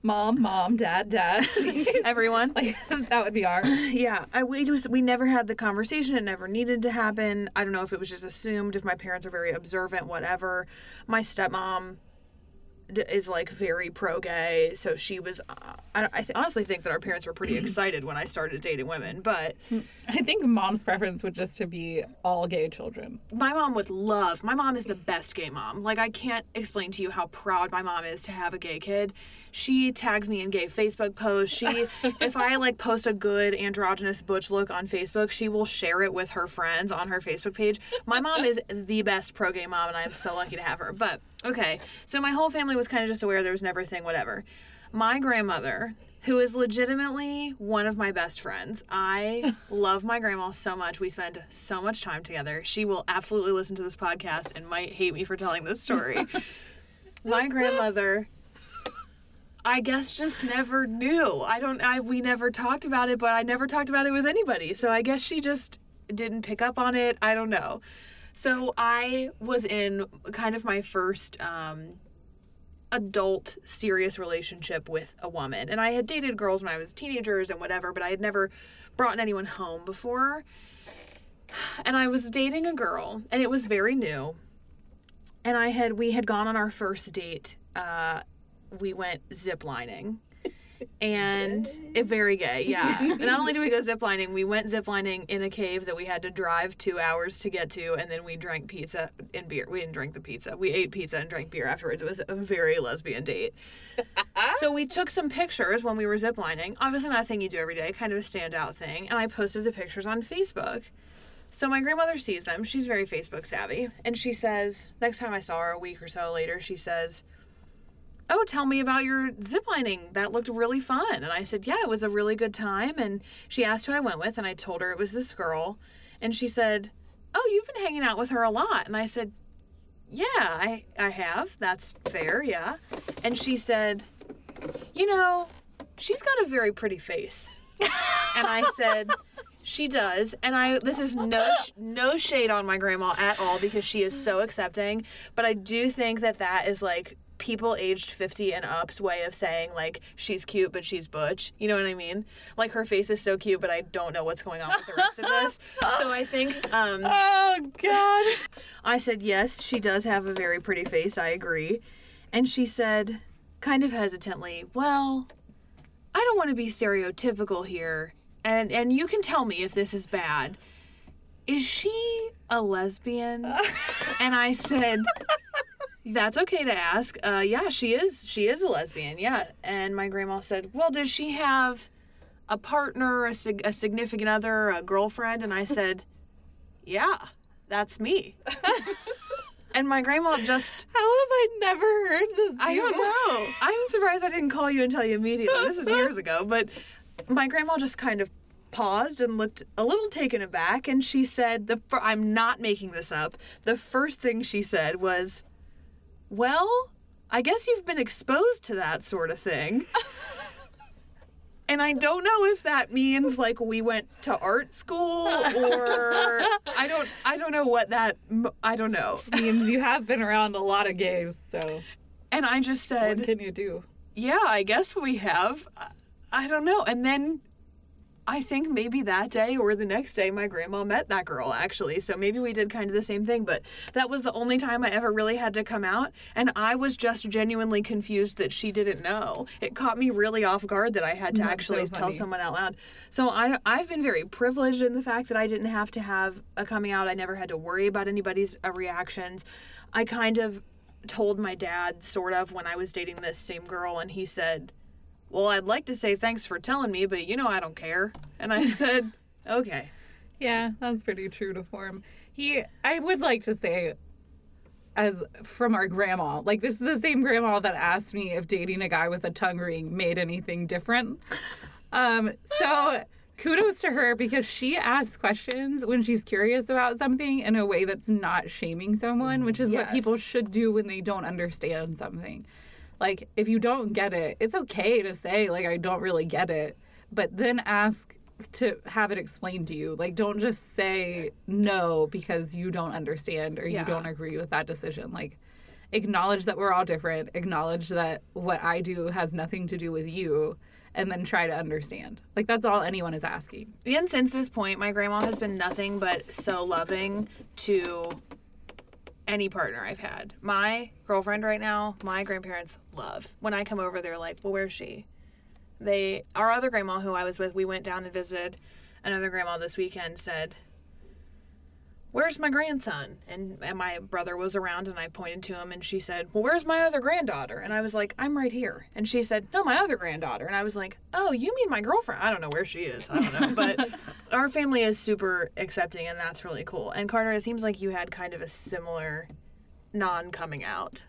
Mom, mom, dad, dad. everyone? Like that would be our. yeah I, we just we never had the conversation. It never needed to happen. I don't know if it was just assumed if my parents are very observant whatever. My stepmom is like very pro gay so she was uh, i, I th- honestly think that our parents were pretty excited when i started dating women but I think mom's preference would just to be all gay children. my mom would love my mom is the best gay mom. Like i can't explain to you how proud my mom is to have a gay kid she tags me in gay facebook posts she if i like post a good androgynous butch look on facebook she will share it with her friends on her facebook page my mom is the best pro gay mom and i'm so lucky to have her but okay so my whole family was kind of just aware there was never a thing whatever my grandmother who is legitimately one of my best friends. I love my grandma so much. We spend so much time together. She will absolutely listen to this podcast and might hate me for telling this story. my grandmother I guess just never knew. I don't I we never talked about it, but I never talked about it with anybody. So I guess she just didn't pick up on it. I don't know. So I was in kind of my first um adult serious relationship with a woman. And I had dated girls when I was teenagers and whatever, but I had never brought anyone home before. And I was dating a girl and it was very new. And I had we had gone on our first date. Uh we went ziplining. And it very gay, yeah. and not only did we go ziplining, we went ziplining in a cave that we had to drive two hours to get to, and then we drank pizza and beer. We didn't drink the pizza. We ate pizza and drank beer afterwards. It was a very lesbian date. so we took some pictures when we were ziplining. Obviously not a thing you do every day, kind of a standout thing. And I posted the pictures on Facebook. So my grandmother sees them. She's very Facebook savvy. And she says, next time I saw her a week or so later, she says, oh, tell me about your ziplining. That looked really fun. And I said, yeah, it was a really good time. And she asked who I went with, and I told her it was this girl. And she said, oh, you've been hanging out with her a lot. And I said, yeah, I, I have. That's fair, yeah. And she said, you know, she's got a very pretty face. and I said, she does. And I this is no no shade on my grandma at all because she is so accepting, but I do think that that is like people aged 50 and up's way of saying like she's cute but she's butch. You know what i mean? Like her face is so cute but i don't know what's going on with the rest of us. So i think um Oh God. i said yes she does have a very pretty face i agree. And she said kind of hesitantly well i don't want to be stereotypical here and and you can tell me if this is bad. Is she a lesbian? And i said that's okay to ask. Uh, yeah, she is. She is a lesbian. Yeah. And my grandma said, "Well, does she have a partner, a, sig- a significant other, a girlfriend?" And I said, "Yeah, that's me." and my grandma just. How have I never heard this? I don't know. I'm surprised I didn't call you and tell you immediately. This was years ago, but my grandma just kind of paused and looked a little taken aback, and she said, "The fir- I'm not making this up. The first thing she said was." Well, I guess you've been exposed to that sort of thing. and I don't know if that means like we went to art school or I don't I don't know what that I don't know. Means you have been around a lot of gays, so And I just said what can you do? "Yeah, I guess we have." I- I don't know. And then I think maybe that day or the next day my grandma met that girl actually. So maybe we did kind of the same thing, but that was the only time I ever really had to come out and I was just genuinely confused that she didn't know. It caught me really off guard that I had to That's actually so tell someone out loud. So I I've been very privileged in the fact that I didn't have to have a coming out. I never had to worry about anybody's uh, reactions. I kind of told my dad sort of when I was dating this same girl and he said, "Well, I'd like to say thanks for telling me, but you know I don't care." And I said, "Okay." Yeah, that's pretty true to form. He, I would like to say, as from our grandma, like this is the same grandma that asked me if dating a guy with a tongue ring made anything different. Um, so kudos to her because she asks questions when she's curious about something in a way that's not shaming someone, which is what people should do when they don't understand something. Like if you don't get it, it's okay to say like I don't really get it, but then ask to have it explained to you. Like don't just say no because you don't understand or Yeah. you don't agree with that decision. Like acknowledge that we're all different, acknowledge that what I do has nothing to do with you and then try to understand. Like that's all anyone is asking. And since this point, my grandma has been nothing but so loving to any partner I've had. My girlfriend right now, my grandparents love. When I come over, they're like, "Well, where's she?" They, our other grandma who I was with, we went down and visited another grandma this weekend. Said, "Where's my grandson?" And, and my brother was around, and I pointed to him, and she said, "Well, where's my other granddaughter?" And I was like, "I'm right here." And she said, "No, my other granddaughter." And I was like, "Oh, you mean my girlfriend?" I don't know where she is. I don't know, but our family is super accepting, and that's really cool. And Carter, it seems like you had kind of a similar non-coming out.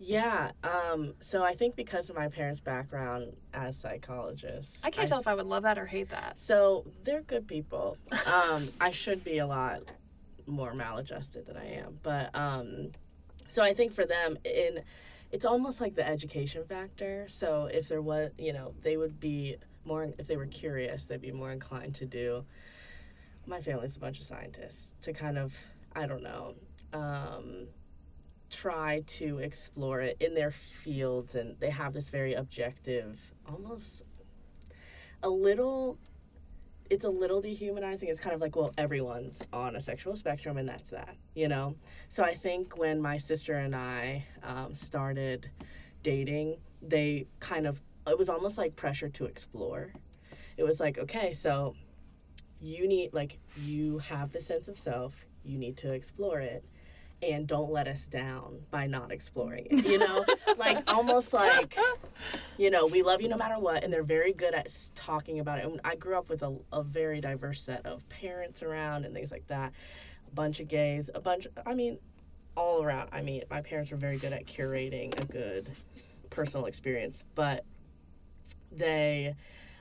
Yeah. Um, so I think because of my parents' background as psychologists, I can't tell if I would love that or hate that. So they're good people. Um, I should be a lot more maladjusted than I am, but um, so I think for them, in it's almost like the education factor. So if there was, you know, they would be more if they were curious, they'd be more inclined to do. My family's a bunch of scientists to kind of, I don't know. Um, try to explore it in their fields and they have this very objective almost a little it's a little dehumanizing. It's kind of like well everyone's on a sexual spectrum and that's that you know? So i think when my sister and i um, started dating they kind of it was almost like pressure to explore. It was like okay so you need like you have the sense of self you need to explore it and don't let us down by not exploring it you know? Like almost like you know we love you no matter what and they're very good at talking about it and i grew up with a, a very diverse set of parents around and things like that. A bunch of gays a bunch i mean all around i mean my parents were very good at curating a good personal experience but they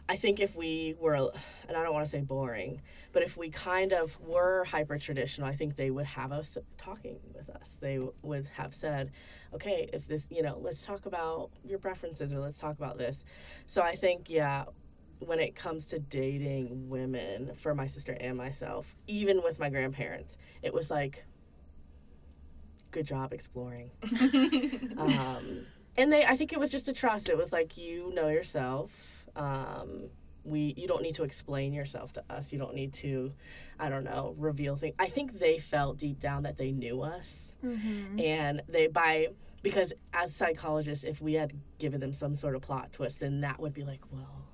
i think if we were and i don't want to say boring but if we kind of were hyper traditional, I think they would have us talking with us. They would have said, okay, if this, you know, let's talk about your preferences or let's talk about this. So I think, yeah, when it comes to dating women for my sister and myself, even with my grandparents, it was like, good job exploring. um, and they i think it was just a trust it was like you know yourself um we you don't need to explain yourself to us. You don't need to i don't know reveal things i think they felt deep down that they knew us. And they by because as psychologists if we had given them some sort of plot twist then that would be like well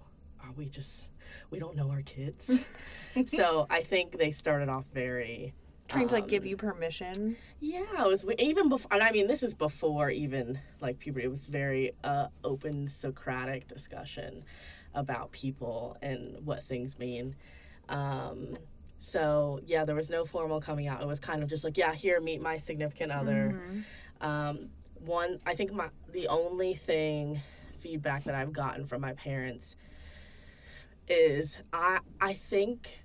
are we just we don't know our kids? So i think they started off very Trying to like um, give you permission. yeah, it was even before. And I mean, this is before even like puberty. It was very uh, open Socratic discussion about people and what things mean. Um, so yeah, there was no formal coming out. It was kind of just like, yeah, here, meet my significant other. Um, one, I think my the only thing feedback that I've gotten from my parents is I I think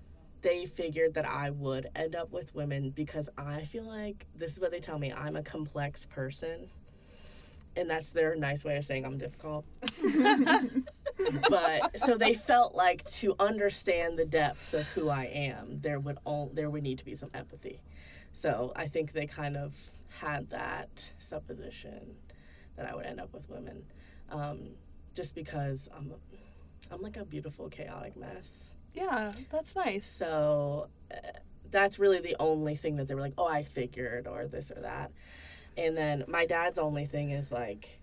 they figured that I would end up with women because I feel like this is what they tell me I'm a complex person. And that's their nice way of saying I'm difficult. but so they felt like to understand the depths of who I am, there would all there would need to be some empathy. So I think they kind of had that supposition that I would end up with women, um, just because I'm I'm like a beautiful chaotic mess. Yeah, that's nice. So uh, that's really the only thing that they were like, oh, I figured, or this or that. And then my dad's only thing is like,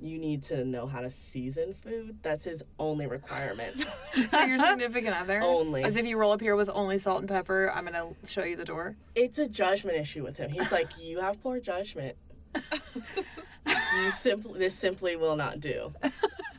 you need to know how to season food. That's his only requirement. For your significant other. Only. As if you roll up here with only salt and pepper, I'm gonna show you the door. it's a judgment issue with him. He's like, you have poor judgment. you simply this simply will not do.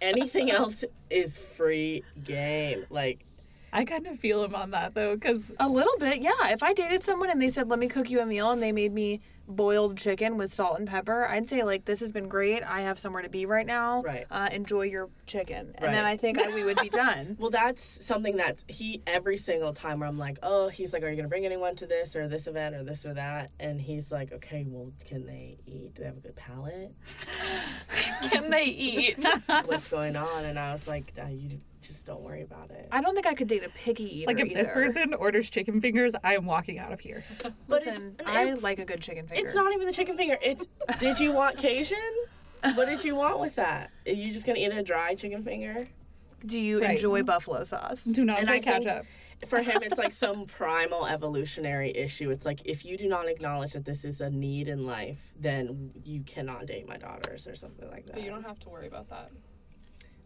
Anything else is free game. Like I kind of feel him on that though, because A little bit, yeah. If I dated someone and they said, "Let me cook you a meal," and they made me boiled chicken with salt and pepper, I'd say like, "This has been great. I have somewhere to be right now. Right. Uh, enjoy your chicken." And then I think I, we would be done. Well, that's something that's he every single time where I'm like, oh, he's like, are you gonna bring anyone to this or this event or this or that? And he's like, okay, well, can they eat? Do they have a good palate? Can they eat? What's going on? And I was like, uh, you just don't worry about it. I don't think I could date a picky eater. like if this person orders chicken fingers, I am walking out of here. But Listen, it's- I like a good chicken finger. It's not even the chicken finger. It's did you want Cajun? What did you want with that? Are you just gonna eat a dry chicken finger? Do you Right. enjoy buffalo sauce? Do not And say I think- ketchup. For him, it's like some primal evolutionary issue. It's like if you do not acknowledge that this is a need in life, then you cannot date my daughters or something like that. But you don't have to worry about that.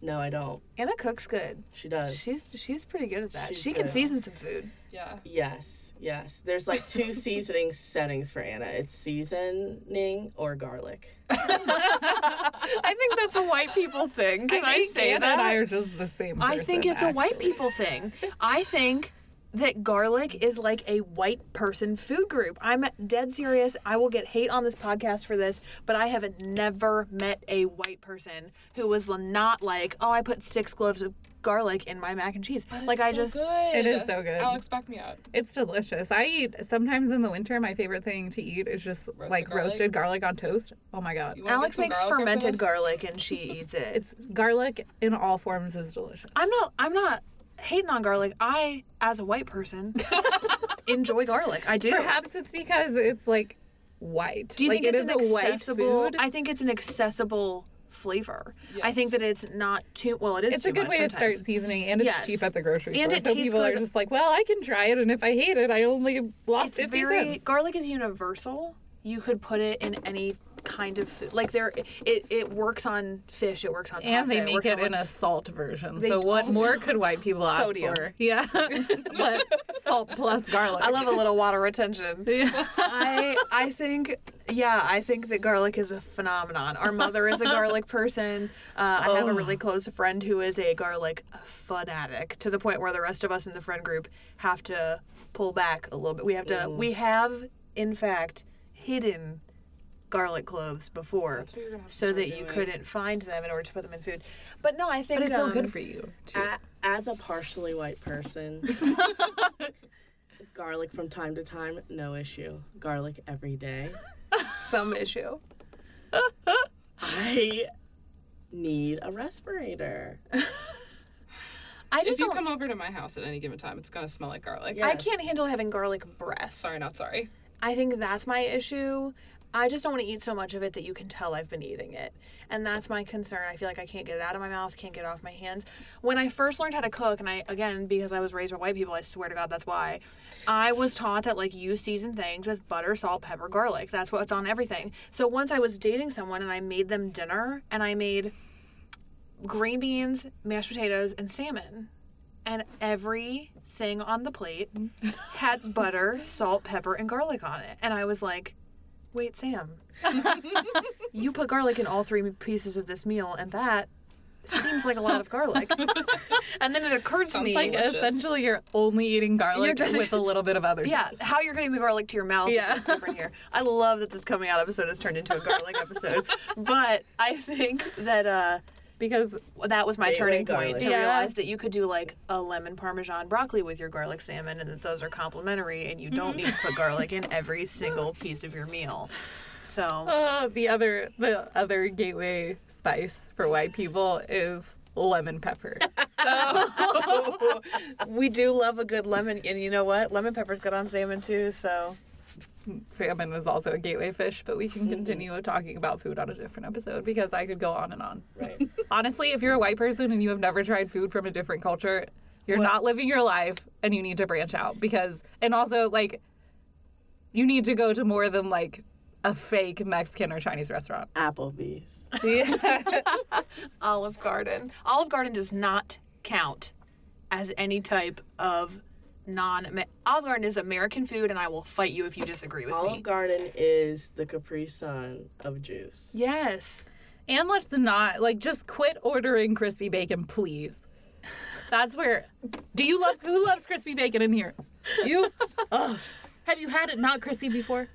No, I don't. Anna cooks good. She does. She's she's pretty good at that. She's she can good. season some food. Yeah. Yes, yes. There's like two seasoning settings for Anna. It's seasoning or garlic. I think that's a white people thing. Can I, think say Anna that? and I are just the same. I think person, it's a white people thing. I think that garlic is like a white person food group. I'm dead serious. I will get hate on this podcast for this, but I have never met a white person who was not like, "Oh, I put six cloves of garlic in my mac and cheese." like I just Good. is so good. Alex, back me up. It's delicious. I eat sometimes in the winter. My favorite thing to eat is just like garlic? roasted garlic on toast. Oh my god, You wanna get Alex makes garlic fermented garlic and she eats it. it's garlic in all forms is delicious. I'm not I'm not hating on garlic. I as a white person enjoy garlic. I do. Perhaps it's because it's like white. Do you like think it it's is a white accessible? food. I think it's an accessible flavor. I think that it's not too well. It is. it's a good way to start seasoning, and it's Yes. cheap at the grocery And store. So people are good. just like, "Well, I can try it, and if I hate it, I only lost It's fifty very cents." garlic is universal. You could put it in any kind of food. Like there, it, it works on fish. It works on And pasta, they make works it on, in a salt version. So what more could white people ask Sodium. for? Yeah, but salt plus garlic. I love a little water retention. Yeah. I I think yeah, I think that garlic is a phenomenon. Our mother is a garlic person. Uh, I have a really close friend who is a garlic fanatic to the point where the rest of us in the friend group have to pull back a little bit. We have to. We have in fact hidden garlic cloves before. That's what you're gonna to so start that you doing. couldn't find them in order to put them in food. But no, I think But it's all um, good for you. Too. A- as a partially white person, garlic from time to time, no issue. Garlic every day. some issue. I need a respirator. I just If you don't. come over to my house at any given time, it's gonna smell like garlic. Yeah. I can't handle having garlic breath. Sorry, not sorry. I think that's my issue. I just don't want to eat so much of it that you can tell I've been eating it. And that's my concern. I feel like I can't get it out of my mouth, can't get it off my hands. When I first learned how to cook, and I, again, because I was raised by white people, I swear to God, that's why, I was taught that, like, you season things with butter, salt, pepper, garlic. That's what's on everything. So once I was dating someone and I made them dinner, and I made green beans, mashed potatoes, and salmon. And everything on the plate mm. had butter, salt, pepper, and garlic on it. And I was like, wait, Sam, you put garlic in all three pieces of this meal, and that seems like a lot of garlic. and then it occurred to me. Like Delicious. essentially, you're only eating garlic just- with a little bit of other stuff. yeah, stuff. how you're getting the garlic to your mouth Yeah. is different here. I love that this coming out episode has turned into a garlic episode. But I think that uh Because that was my Gateway turning garlic. point to Yeah. realize that you could do like a lemon parmesan broccoli with your garlic salmon and that those are complementary and you don't need to put garlic in every single piece of your meal. So uh, the other the other gateway spice for white people is lemon pepper. so we do love a good lemon and you know what? Lemon pepper's good on salmon too, so Salmon is also a gateway fish, but we can mm-hmm. continue talking about food on a different episode because I could go on and on. Right. Honestly, if you're a white person and you have never tried food from a different culture, you're not living your life and you need to branch out because and also like you need to go to more than like a fake Mexican or Chinese restaurant. Applebee's. Olive Garden. Olive Garden does not count as any type of non Olive Garden is American food and I will fight you if you disagree with Olive me. Olive Garden is the Capri Sun of juice. Yes. And let's not like just quit ordering crispy bacon, please. That's where. Do you love who loves crispy bacon in here? You? Ugh. Have you had it not crispy before?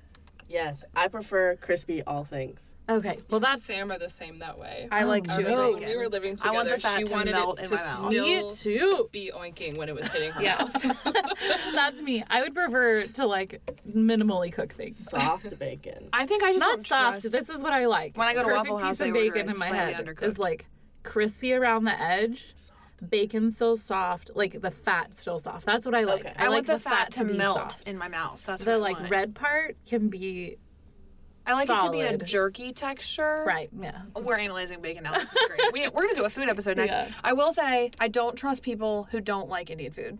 Yes, I prefer crispy all things. Okay, well that's Sam are the same that way. I oh, like Oh, chewy no. When we were living together, I together, want the fat she to wanted melt it in to my mouth. still me too. be oinking when it was hitting her Yeah. mouth. That's me. I would prefer to like minimally cook things. Soft bacon. I think I just Not don't soft. trust- This is what I like. When I go to Perfect Waffle House, piece of bacon it in my head undercooked. is like crispy around the edge, bacon still soft, like the fat still soft. That's what I like. Okay. I, I, like want the, fat, to melt soft. in my mouth. That's The what I like want. red part can be I like it to be a jerky texture. right. Yeah. We're analyzing bacon now. This is great. we, we're gonna do a food episode next. Yeah. I will say I don't trust people who don't like Indian food.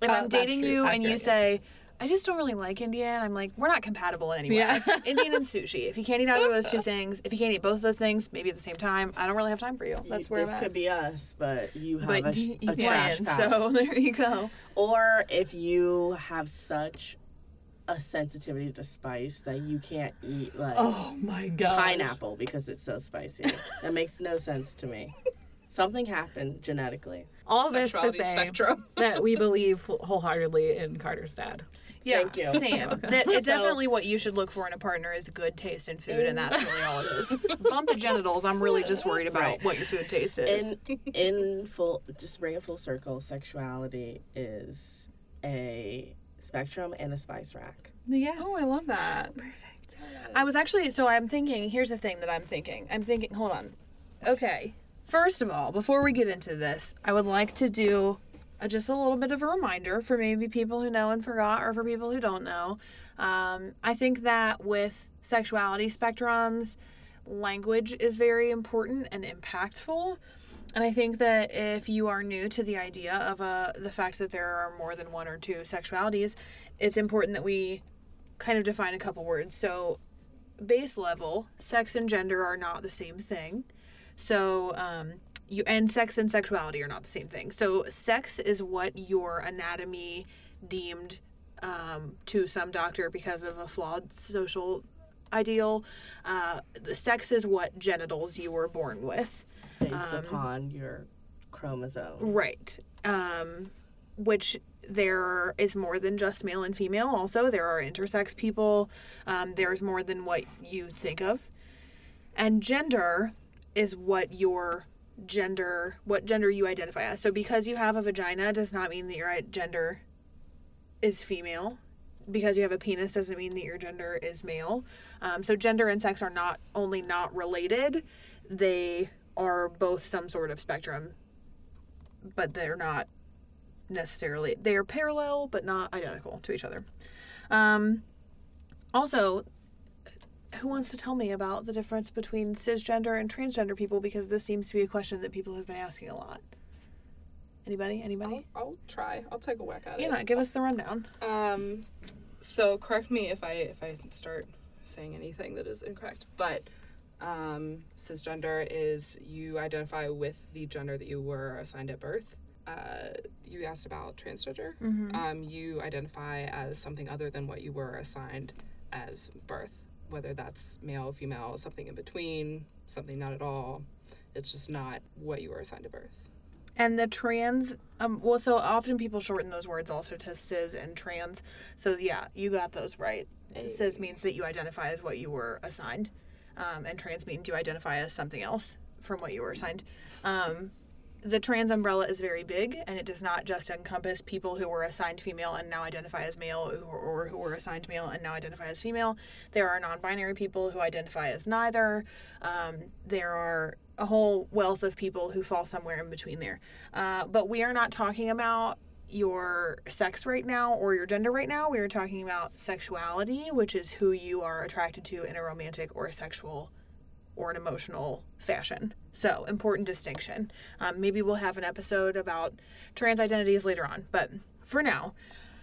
If Oh, I'm dating true. you and you Accurate, say, I just don't really like Indian, I'm like, we're not compatible in any way. Yeah. Indian and sushi. If you can't eat either of those two things, if you can't eat both of those things, maybe at the same time, I don't really have time for you. That's where this I'm could at. be us, but you have But a, you, you a trash plan, pile. so there you go. Or if you have such a sensitivity to spice that you can't eat like Oh my god. pineapple because it's so spicy. that makes no sense to me. Something happened genetically. All this to say spectrum. that we believe wholeheartedly in Carter's dad. Yeah, Thank you. Sam. That, it's So- definitely what you should look for in a partner is good taste in food, and that's really all it is. Bump the genitals. I'm really just worried about Right. what your food taste is. In in full, just bring it full circle. Sexuality is a spectrum and a spice rack. Yes. Oh, I love that. Perfect. I was actually so I'm thinking. Here's the thing that I'm thinking. I'm thinking. Hold on. Okay. First of all, before we get into this, I would like to do a, just a little bit of a reminder for maybe people who know and forgot, or for people who don't know. Um, I think that with sexuality spectrums, language is very important and impactful. And I think that if you are new to the idea of uh, the fact that there are more than one or two sexualities, it's important that we kind of define a couple words. So, base level, sex and gender are not the same thing. So, um, you and sex and sexuality are not the same thing. So, sex is what your anatomy deemed um, to some doctor because of a flawed social ideal. Uh, sex is what genitals you were born with. Based upon your chromosome. Right. Um, which there is more than just male and female. Also, there are intersex people. Um, there's more than what you think of. And gender is what your gender, what gender you identify as. So because you have a vagina does not mean that your gender is female. Because you have a penis doesn't mean that your gender is male. Um, so gender and sex are not only not related, they are both some sort of spectrum, but they're not necessarily they are parallel but not identical to each other. Um, also, who wants to tell me about the difference between cisgender and transgender people? Because this seems to be a question that people have been asking a lot. Anybody? Anybody? I'll, I'll try. I'll take a whack at it. Anna, give us the rundown. Um, so correct me if I if I start saying anything that is incorrect. But um, cisgender is you identify with the gender that you were assigned at birth. Uh, you asked about transgender. Mm-hmm. Um, you identify as something other than what you were assigned as birth, whether that's male, female, something in between, something not at all. It's just not what you were assigned at birth. And the trans, um, well, so often people shorten those words also to cis and trans. So yeah, you got those right. Cis means that you identify as what you were assigned, um, and trans means you identify as something else from what you were assigned. Um, the trans umbrella is very big, and it does not just encompass people who were assigned female and now identify as male, or, who were assigned male and now identify as female. There are non-binary people who identify as neither. Um, there are a whole wealth of people who fall somewhere in between there. Uh, but we are not talking about your sex right now or your gender right now. We are talking about sexuality, which is who you are attracted to in a romantic or a sexual or an emotional fashion. So, important distinction. Um, maybe we'll have an episode about trans identities later on, but for now.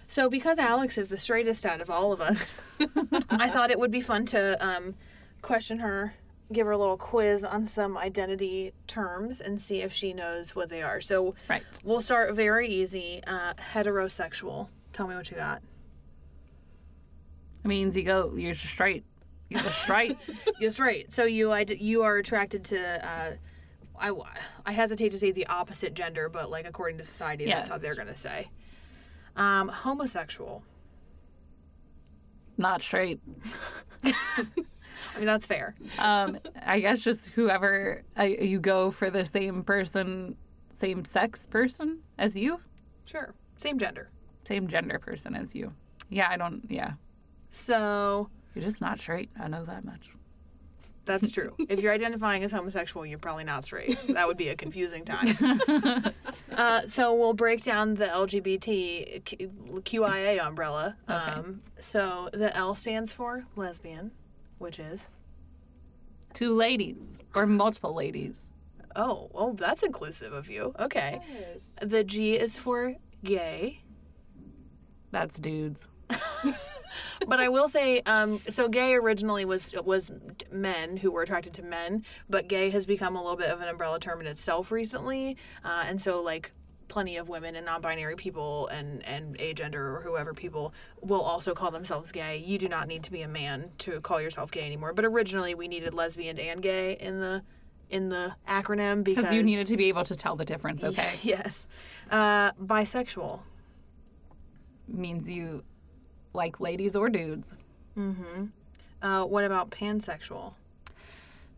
So, because Alex is the straightest out of all of us, I thought it would be fun to um, question her, give her a little quiz on some identity terms, and see if she knows what they are. So, Right. we'll start very easy. Uh, heterosexual. Tell me what you got. It means you go, you're straight. You're straight. Yes, right. So you id- you are attracted to. Uh, I, I hesitate to say the opposite gender, but like according to society, that's how they're gonna say. Um, homosexual. Not straight. I mean, that's fair. Um, I guess just whoever uh, you go for the same person, same sex person as you, Sure. Same gender. same gender person as you. Yeah, I don't. Yeah, So you're just not straight. I know that much. that's true. if you're identifying as homosexual, you're probably not straight. That would be a confusing time. uh, so we'll break down the LGBT QIA umbrella. Okay. Um, so the L stands for lesbian, which is Two ladies or multiple ladies. Oh, well, that's inclusive of you. Okay. Yes. The G is for gay. That's dudes. But I will say, um, so gay originally was was men who were attracted to men, but gay has become a little bit of an umbrella term in itself recently, uh, and so like plenty of women and non-binary people and and agender or whoever people will also call themselves gay. You do not need to be a man to call yourself gay anymore. But originally we needed lesbian and gay in the in the acronym because you needed to be able to tell the difference, okay? yes, uh, bisexual. Means you like ladies or dudes. Mm-hmm. Uh, what about pansexual?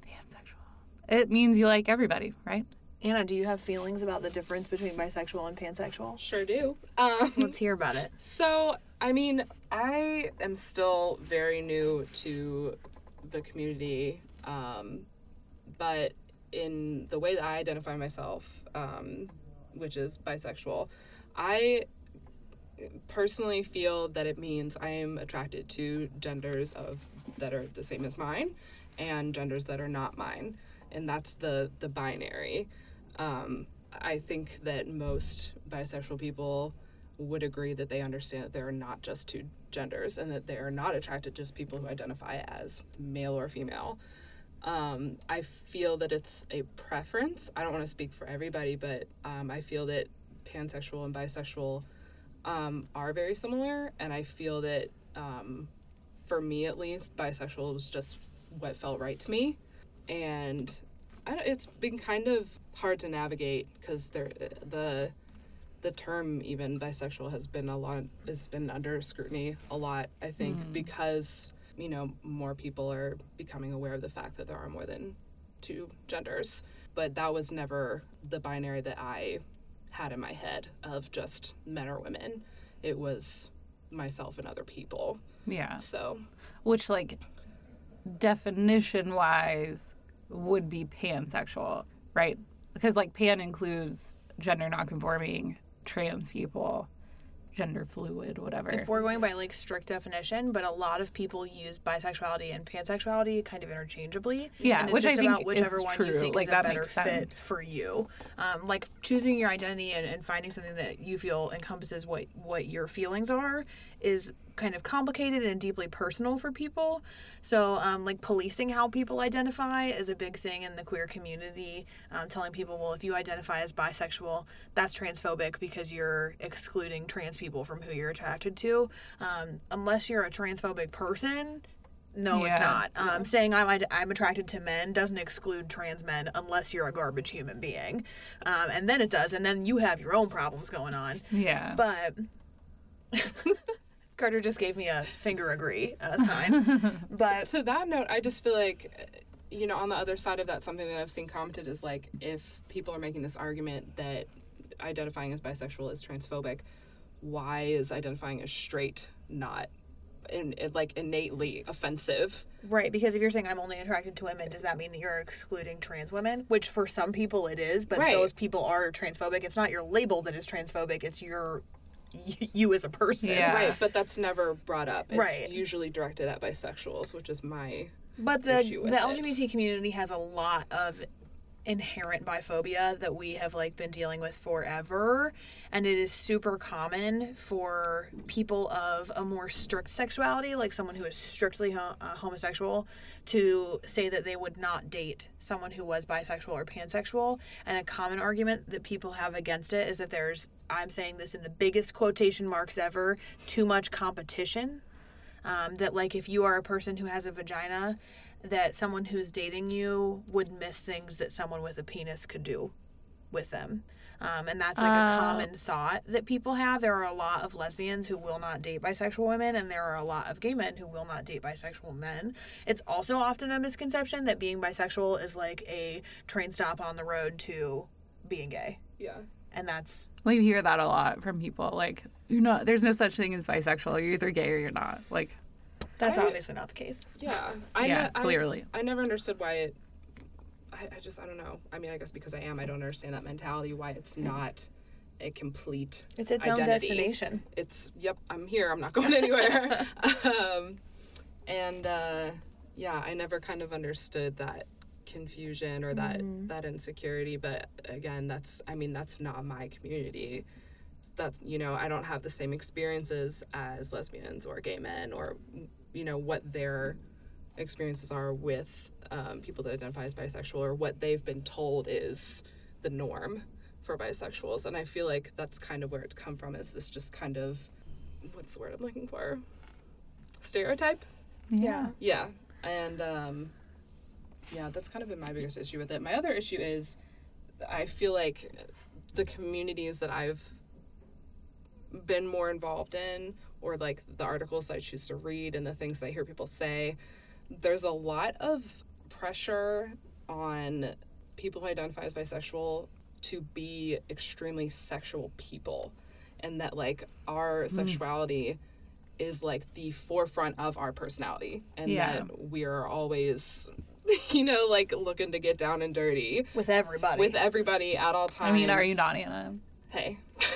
Pansexual. It means you like everybody, right? Anna, do you have feelings about the difference between bisexual and pansexual? Sure do. Um, Let's hear about it. So, I mean, I am still very new to the community, um, but in the way that I identify myself, um, which is bisexual, I personally feel that it means I am attracted to genders of that are the same as mine and genders that are not mine, and that's the the binary. Um, I think that most bisexual people would agree that they understand that there are not just two genders and that they are not attracted to just people who identify as male or female. Um, I feel that it's a preference. I don't want to speak for everybody, but um, I feel that pansexual and bisexual um, are very similar, and I feel that um, for me at least, bisexual was just what felt right to me, and it's been kind of hard to navigate because there the the term even bisexual has been a lot has been under scrutiny a lot i think mm. because you know more people are becoming aware of the fact that there are more than two genders. But that was never the binary that i had in my head of just men or women. It was myself and other people. Yeah. so Which, like, definition wise, would be pansexual, right? Because, like, pan includes gender nonconforming, trans people, gender fluid, whatever. if we're going by like strict definition, but a lot of people use bisexuality and pansexuality kind of interchangeably. Yeah, and it's which I think about whichever is one true. you think Like, is that a better makes fit sense. for you. Um, like choosing your identity and, and finding something that you feel encompasses what what your feelings are is kind of complicated and deeply personal for people. So, um, like policing how people identify is a big thing in the queer community. Um, telling people, well, if you identify as bisexual, that's transphobic because you're excluding trans people from who you're attracted to. Um, unless you're a transphobic person, no, it's not. Um, Saying I'm I'm attracted to men doesn't exclude trans men unless you're a garbage human being, um, and then it does, and then you have your own problems going on. yeah. But Carter just gave me a finger agree uh, sign. but to that note, I just feel like, you know, on the other side of that, something that I've seen commented is like, if people are making this argument that identifying as bisexual is transphobic, why is identifying as straight not, in, in, like innately offensive? right, because if you're saying I'm only attracted to women, does that mean that you're excluding trans women? Which for some people it is, but Right. those people are transphobic. It's not your label that is transphobic. It's your you as a person. Yeah. Right, but that's never brought up. It's Right. usually directed at bisexuals, which is my But the issue with the it. LGBT community has a lot of inherent biphobia that we have like been dealing with forever and it is super common for people of a more strict sexuality like someone who is strictly ho- uh, homosexual to say that they would not date someone who was bisexual or pansexual and a common argument that people have against it is that there's i'm saying this in the biggest quotation marks ever too much competition. Um, that like if you are a person who has a vagina that someone who's dating you would miss things that someone with a penis could do with them. Um, and that's like a Oh. common thought that people have. There are a lot of lesbians who will not date bisexual women and there are a lot of gay men who will not date bisexual men. It's also often a misconception that being bisexual is like a train stop on the road to being gay. Yeah. And that's well, you hear that a lot from people. Like, you're not. There's no such thing as bisexual. You're either gay or you're not. Like, that's I- obviously not the case Yeah, I yeah, ne- I- clearly. I never understood why it. I, I just I don't know. I mean, I guess because I am, I don't understand that mentality. Why it's not a complete. it's its Identity. own destination It's yep, I'm here. I'm not going anywhere. um, and uh, yeah, I never kind of understood that confusion or that that insecurity. But again, that's I mean that's not my community. That's you know I don't have the same experiences as lesbians or gay men or you know what their experiences are with um, people that identify as bisexual or what they've been told is the norm for bisexuals. And i feel like that's kind of where it's come from is this just kind of what's the word i'm looking for? Stereotype? Yeah. Yeah. And um, yeah that's kind of been my biggest issue with it. My other issue is i feel like the communities that i've been more involved in or like the articles i choose to read and the things i hear people say there's a lot of pressure on people who identify as bisexual to be extremely sexual people. And that like our hmm. sexuality is like the forefront of our personality. And Yeah. that we are always you know like looking to get down and dirty with everybody with everybody at all times I mean, are you not, Anna? hey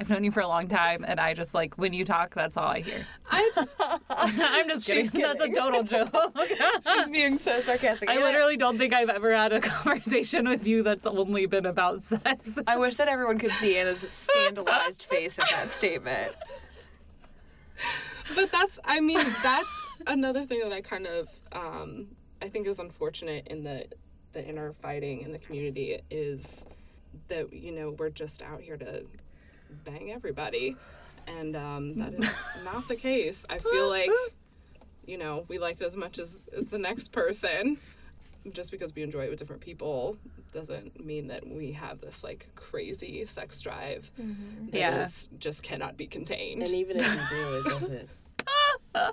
I've known you for a long time, and I just like when you talk, that's all I hear. i just I'm just kidding. She's That's a total joke. She's being so sarcastic. I Yeah. literally don't think I've ever had a conversation with you that's only been about sex. I wish that everyone could see Anna's scandalized face at that statement. But that's i mean that's another thing that i kind of um i think is unfortunate in the the inner fighting in the community is that you know we're just out here to bang everybody. And um that is not the case. I feel like you know we like it as much as as the next person. Just because we enjoy it with different people doesn't mean that we have this like crazy sex drive that Yeah. is- just cannot be contained. And even if you do, it doesn't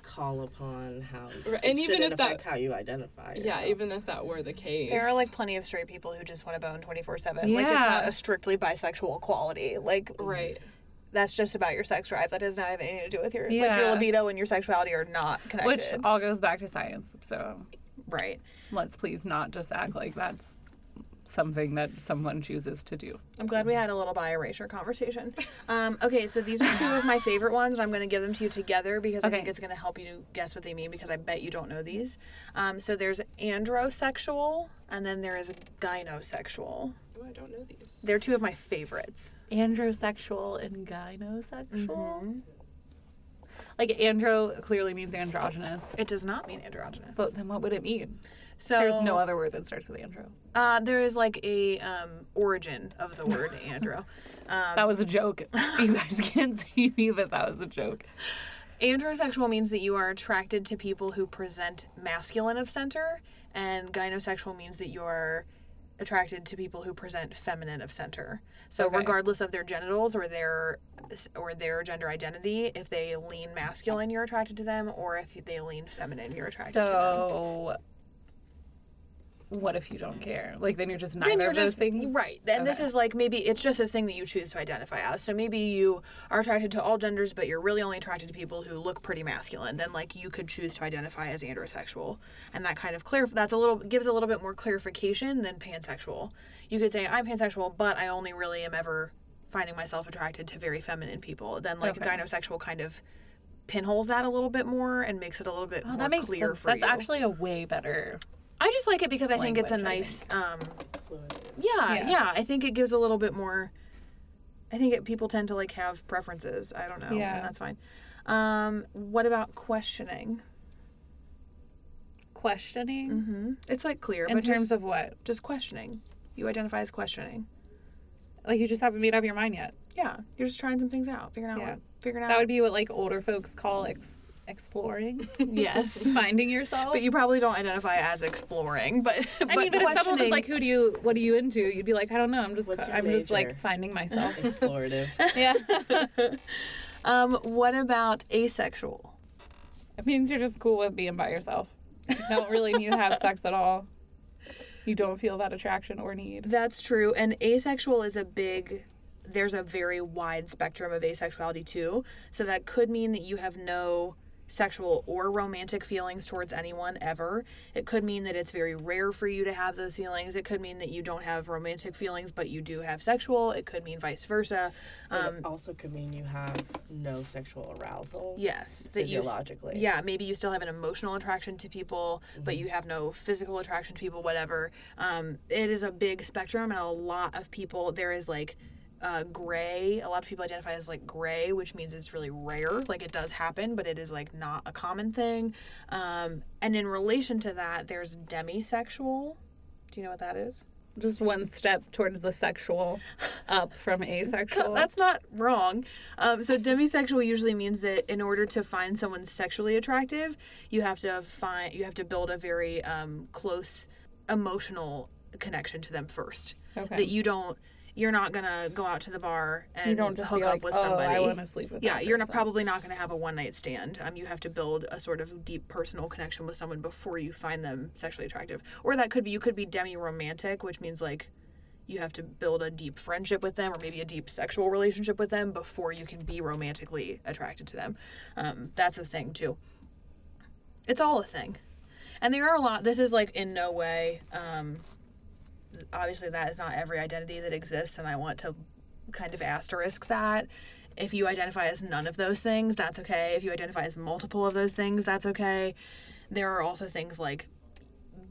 call upon how. Right, and even if that- how you identify. Yeah, yourself. even if that were the case. There are like plenty of straight people who just want to bone 24 7. Like, it's not a strictly bisexual quality. Like, right. that's just about your sex drive. That does not have anything to do with your, like, your libido and your sexuality are not connected. Which all goes back to science. So right. let's please not just act like that's something that someone chooses to do. I'm glad we had a little bi erasure conversation. Um, okay, so these are two of my favorite ones, and I'm going to give them to you together because I think it's going to help you guess what they mean because I bet you don't know these. Um, so there's androsexual, and then there is gynosexual. Oh, I don't know these. They're two of my favorites. Androsexual and gynosexual. Mm-hmm. Like andro clearly means androgynous, It does not mean androgynous. but then what would it mean? So There's no other word that starts with andro. Uh, there is like a um, origin of the word andro. Um, That was a joke. you guys can't see me, but that was a joke. Androsexual means that you are attracted to people who present masculine of center, and gynosexual means that you are attracted to people who present feminine of center. So Okay. regardless of their genitals or their or their gender identity, if they lean masculine, you're attracted to them, or if they lean feminine, you're attracted to them. So, what if you don't care? Like, then you're just neither then you're of those just things? right. And this is like maybe it's just a thing that you choose to identify as. So maybe you are attracted to all genders, but you're really only attracted to people who look pretty masculine. Then like you could choose to identify as androsexual, and that kind of clear that's a little gives a little bit more clarification than pansexual. You could say I'm pansexual, but I only really am ever finding myself attracted to very feminine people. Then like Okay. gynosexual kind of pinholes that a little bit more and makes it a little bit Oh, more that makes clear sense. for That's you. actually a way better. I just like it because I think it's a nice um yeah, Yeah. yeah, I think it gives a little bit more. I think it, people tend to like have preferences. I don't know, Yeah. and that's fine. Um, what about questioning? Questioning? hmm It's like clear, In but terms just, of what? just questioning. You identify as questioning. Like, you just haven't made up your mind yet. Yeah, you're just trying some things out, figuring out, Yeah. what, figuring out. That would be what, like, older folks call ex- exploring, yes, finding yourself. but you probably don't identify as exploring. But I mean, but if someone was like, "Who do you? What are you into?" You'd be like, "I don't know. I'm just, What's I'm just like finding myself." Explorative. yeah, um, what about asexual? it means you're just cool with being by yourself. You don't really need to have sex at all. You don't feel that attraction or need. That's true. And asexual is a big there's a very wide spectrum of asexuality too. So that could mean that you have no sexual or romantic feelings towards anyone ever. It could mean that it's very rare for you to have those feelings. It could mean that you don't have romantic feelings but you do have sexual. It could mean vice versa. Um it also could mean you have no sexual arousal. yes, that you Physiologically. yeah, maybe you still have an emotional attraction to people, but you have no physical attraction to people, whatever. Um, it is a big spectrum, and a lot of people, there is like uh, gray. A lot of people identify as like gray, which means it's really rare. Like it does happen, but it is like not a common thing. Um, and in relation to that, there's demisexual. Do you know what that is? Just one step towards the sexual, up from asexual. That's not wrong. Um, so demisexual usually means that in order to find someone sexually attractive, you have to find you have to build a very um, close emotional connection to them first. okay. That you don't. You're not gonna go out to the bar and you don't just hook up like, with "Oh, somebody. I want to sleep with." yeah, you're not, probably not to have a one night stand. Um, you have to build a sort of deep personal connection with someone before you find them sexually attractive. Or that could be you could be demi romantic, which means like you have to build a deep friendship with them or maybe a deep sexual relationship with them before you can be romantically attracted to them. Um, that's a thing too. It's all a thing. And there are a lot. This is like in no way. Um, obviously, that is not every identity that exists, and I want to kind of asterisk that. If you identify as none of those things, that's okay. If you identify as multiple of those things, that's okay. There are also things like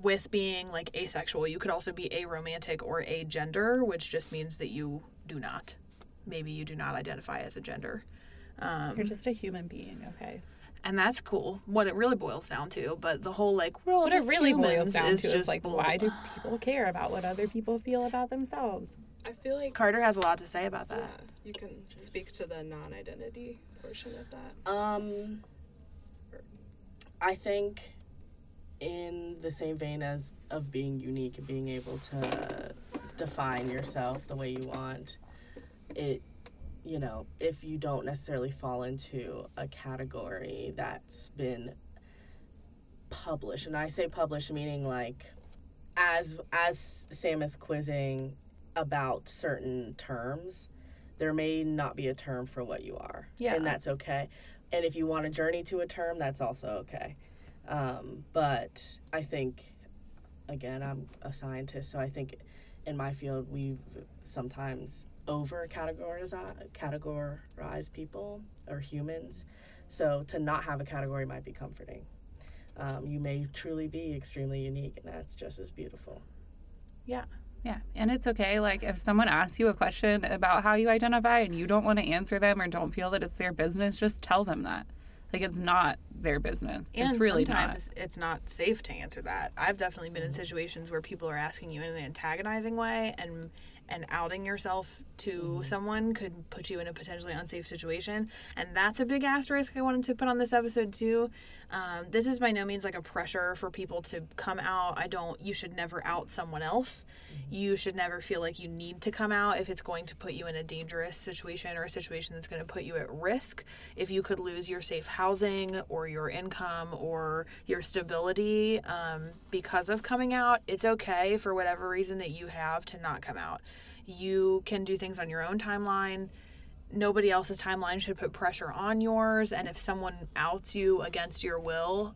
with being like asexual, you could also be aromantic or agender, which just means that you do not. Maybe you do not identify as a gender. Um, You're just a human being, okay? And that's cool. What it really boils down to, but the whole like we're all What it really boils down is to just is like, bull. why do people care about what other people feel about themselves? I feel like Carter has a lot to say about yeah, that. you can speak to the non-identity portion of that. Um, I think in the same vein as of being unique and being able to define yourself the way you want, it, you know, if you don't necessarily fall into a category that's been published, and I say published meaning like as as Sam is quizzing about certain terms, there may not be a term for what you are. Yeah. And that's okay. And if you want to journey to a term, that's also okay. Um, but I think, again, I'm a scientist, so I think in my field, we've sometimes over categorize categorize people or humans. So to not have a category might be comforting. Um, you may truly be extremely unique, and that's just as beautiful. Yeah. Yeah, and it's okay. Like if someone asks you a question about how you identify and you don't want to answer them or don't feel that it's their business, just tell them that. Like it's not their business. And it's really sometimes it's not safe to answer that. I've definitely been in situations where people are asking you in an antagonizing way and and outing yourself to mm-hmm. someone could put you in a potentially unsafe situation. And that's a big asterisk I wanted to put on this episode too. Um, this is by no means like a pressure for people to come out. I don't, you should never out someone else. You should never feel like you need to come out if it's going to put you in a dangerous situation or a situation that's going to put you at risk. If you could lose your safe housing or your income or your stability um, because of coming out, it's okay for whatever reason that you have to not come out. You can do things on your own timeline. Nobody else's timeline should put pressure on yours. And if someone outs you against your will,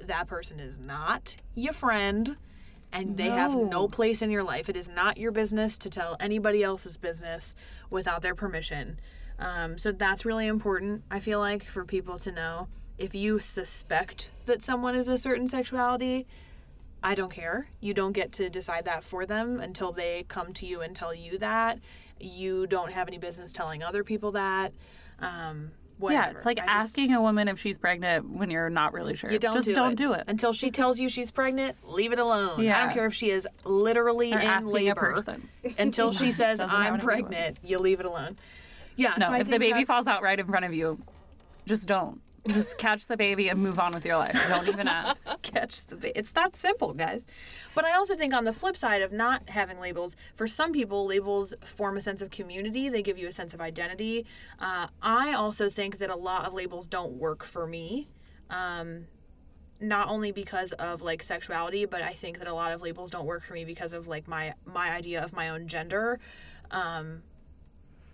that person is not your friend and they have No. no place in your life. It is not your business to tell anybody else's business without their permission. Um, so that's really important, I feel like, for people to know. If you suspect that someone is a certain sexuality, I don't care. You don't get to decide that for them until they come to you and tell you that. You don't have any business telling other people that. Um, whatever. Yeah, it's like I just- asking a woman if she's pregnant when you're not really sure. You don't just do don't it. do it. until she tells you she's pregnant. Leave it alone. Yeah. I don't care if she is literally Or in labor. person. Until she says I'm anything to do with it. pregnant, you leave it alone. Yeah. No, so if the baby falls out right in front of you, just don't. Just catch the baby and move on with your life. Don't even ask. catch the ba- it's that simple guys but i also think on the flip side of not having labels for some people labels form a sense of community they give you a sense of identity uh, i also think that a lot of labels don't work for me um, not only because of like sexuality but i think that a lot of labels don't work for me because of like my my idea of my own gender um,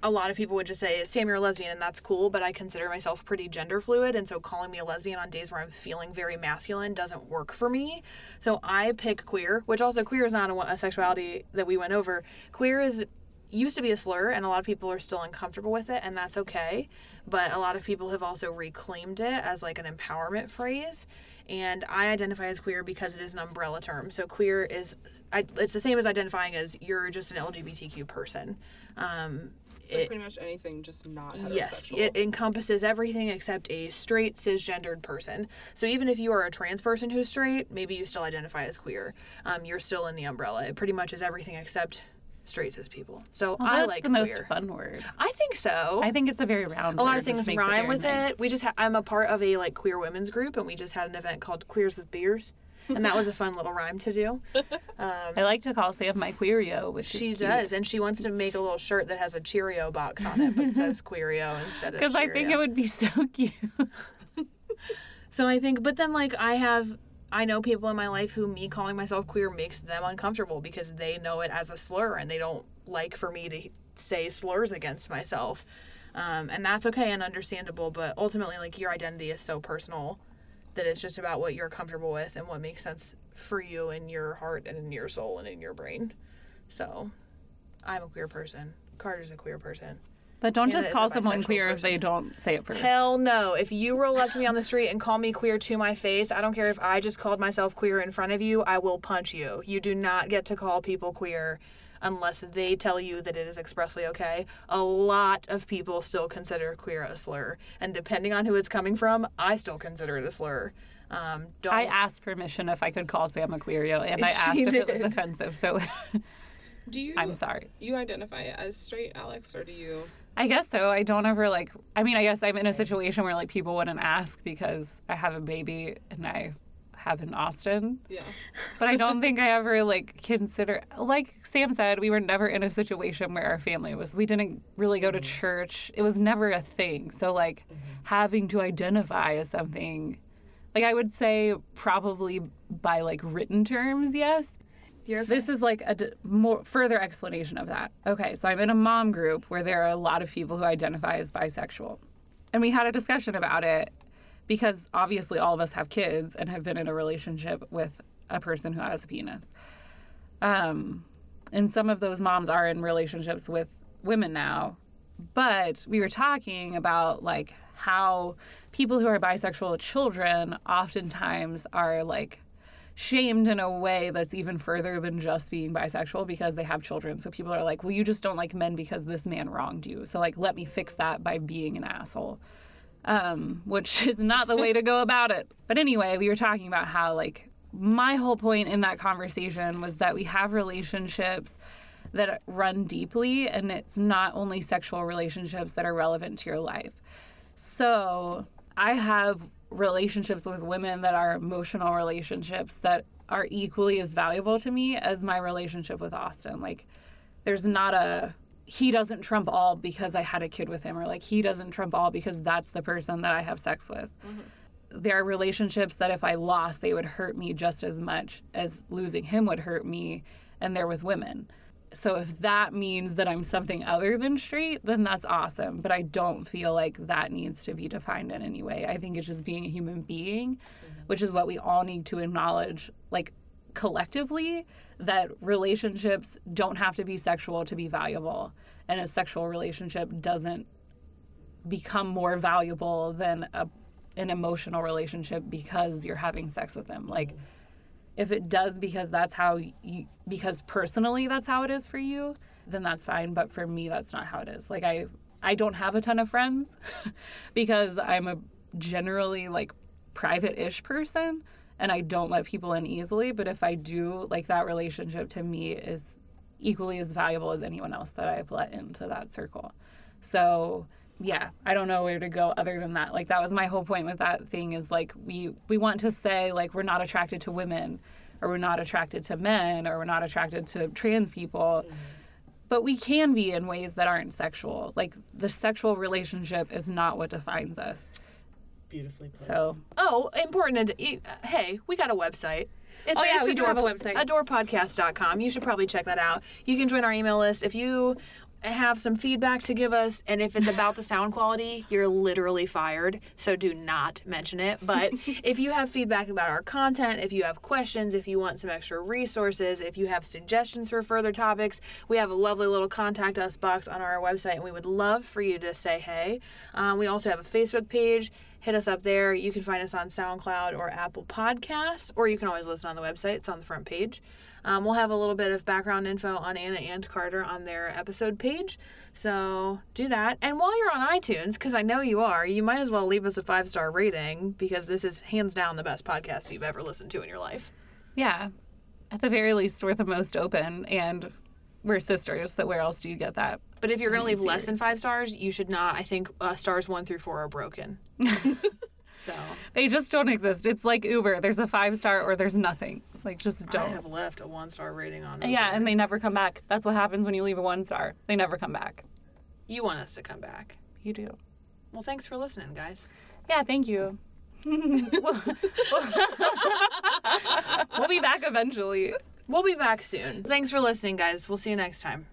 a lot of people would just say, Sam, you're a lesbian, and that's cool, but I consider myself pretty gender fluid. And so calling me a lesbian on days where I'm feeling very masculine doesn't work for me. So I pick queer, which also queer is not a, a sexuality that we went over. Queer is used to be a slur, and a lot of people are still uncomfortable with it, and that's okay. But a lot of people have also reclaimed it as like an empowerment phrase. And I identify as queer because it is an umbrella term. So queer is, I, it's the same as identifying as you're just an LGBTQ person. Um, So it- pretty much anything, just not Yes, it encompasses everything except a straight cisgendered person. So even if you are a trans person who's straight, maybe you still identify as queer. Um, you're still in the umbrella. It pretty much is everything except straight cis people. So Also, I that's like the most fun word. I think so. I think it's a very round. a lot word, of things rhyme very with nice. it. We just ha- I'm a part of a like queer women's group, and we just had an event called Queers with Beers, and that was a fun little rhyme to do. I like to call Sam my queerio, which She is does, and she wants to make a little shirt that has a Cheerio box on it, but says Queerio instead of because I think it would be so cute. So I think, but then like I have, I know people in my life who me calling myself queer makes them uncomfortable because they know it as a slur and they don't like for me to say slurs against myself. Um, and that's okay and understandable, but ultimately, like your identity is so personal that it's just about what you're comfortable with and what makes sense for you in your heart and in your soul and in your brain. So I'm a queer person. Carter's a queer person. But don't Hannah just call someone queer if they don't say it first. Hell no. If you roll up to me on the street and call me queer to my face, I don't care if I just called myself queer in front of you, I will punch you. You do not get to call people queer unless they tell you that it is expressly okay. A lot of people still consider queer a slur. And depending on who it's coming from, I still consider it a slur. Um, don't I asked permission if I could call Sam a queerio, and I asked She if it was offensive. So Do you? I'm sorry. You identify as straight, Alex, or do you? I guess so. I don't ever like. I mean, I guess I'm in a situation where like people wouldn't ask because I have a baby and I have an Austin. Yeah. But I don't think I ever like consider. Like Sam said, we were never in a situation where our family was. We didn't really go to mm-hmm. church. It was never a thing. So like mm-hmm. having to identify as something. Like I would say probably by like written terms, yes. You're This is like a d- more further explanation of that. Okay, so I'm in a mom group where there are a lot of people who identify as bisexual. And we had a discussion about it because obviously all of us have kids and have been in a relationship with a person who has a penis. Um and some of those moms are in relationships with women now. But we were talking about like how people who are bisexual children oftentimes are like shamed in a way that's even further than just being bisexual because they have children. So people are like, well, you just don't like men because this man wronged you. So, like, let me fix that by being an asshole, um, which is not the way to go about it. But anyway, we were talking about how, like, my whole point in that conversation was that we have relationships that run deeply, and it's not only sexual relationships that are relevant to your life. So, I have relationships with women that are emotional relationships that are equally as valuable to me as my relationship with Austin. Like, there's not a he doesn't trump all because I had a kid with him, or like he doesn't trump all because that's the person that I have sex with. Mm-hmm. There are relationships that if I lost, they would hurt me just as much as losing him would hurt me, and they're with women. So if that means that I'm something other than straight, then that's awesome. But I don't feel like that needs to be defined in any way. I think it's just being a human being, mm-hmm. which is what we all need to acknowledge, like collectively, that relationships don't have to be sexual to be valuable. And a sexual relationship doesn't become more valuable than a, an emotional relationship because you're having sex with them. Like, if it does because that's how you because personally that's how it is for you, then that's fine, but for me that's not how it is. Like I I don't have a ton of friends because I'm a generally like private-ish person and I don't let people in easily, but if I do, like that relationship to me is equally as valuable as anyone else that I've let into that circle. So yeah, I don't know where to go other than that. Like that was my whole point with that thing is like we we want to say like we're not attracted to women or we're not attracted to men or we're not attracted to trans people. Mm-hmm. But we can be in ways that aren't sexual. Like the sexual relationship is not what defines us. Beautifully put. So, oh, important. To, hey, we got a website. It's, oh yeah, we do have a website. Adorepodcast.com. You should probably check that out. You can join our email list if you have some feedback to give us and if it's about the sound quality you're literally fired so do not mention it but if you have feedback about our content if you have questions if you want some extra resources if you have suggestions for further topics we have a lovely little contact us box on our website and we would love for you to say hey um, we also have a facebook page hit us up there you can find us on soundcloud or apple podcasts or you can always listen on the website it's on the front page um, we'll have a little bit of background info on Anna and Carter on their episode page. So do that. And while you're on iTunes, because I know you are, you might as well leave us a five star rating because this is hands down the best podcast you've ever listened to in your life. Yeah. At the very least, we're the most open and we're sisters. So where else do you get that? But if you're going to leave less than five stars, you should not. I think uh, stars one through four are broken. so they just don't exist. It's like Uber. There's a five star or there's nothing. Like just don't. I have left a one star rating on. Uber. Yeah, and they never come back. That's what happens when you leave a one star. They never come back. You want us to come back. You do. Well, thanks for listening, guys. Yeah, thank you. we'll be back eventually. We'll be back soon. Thanks for listening, guys. We'll see you next time.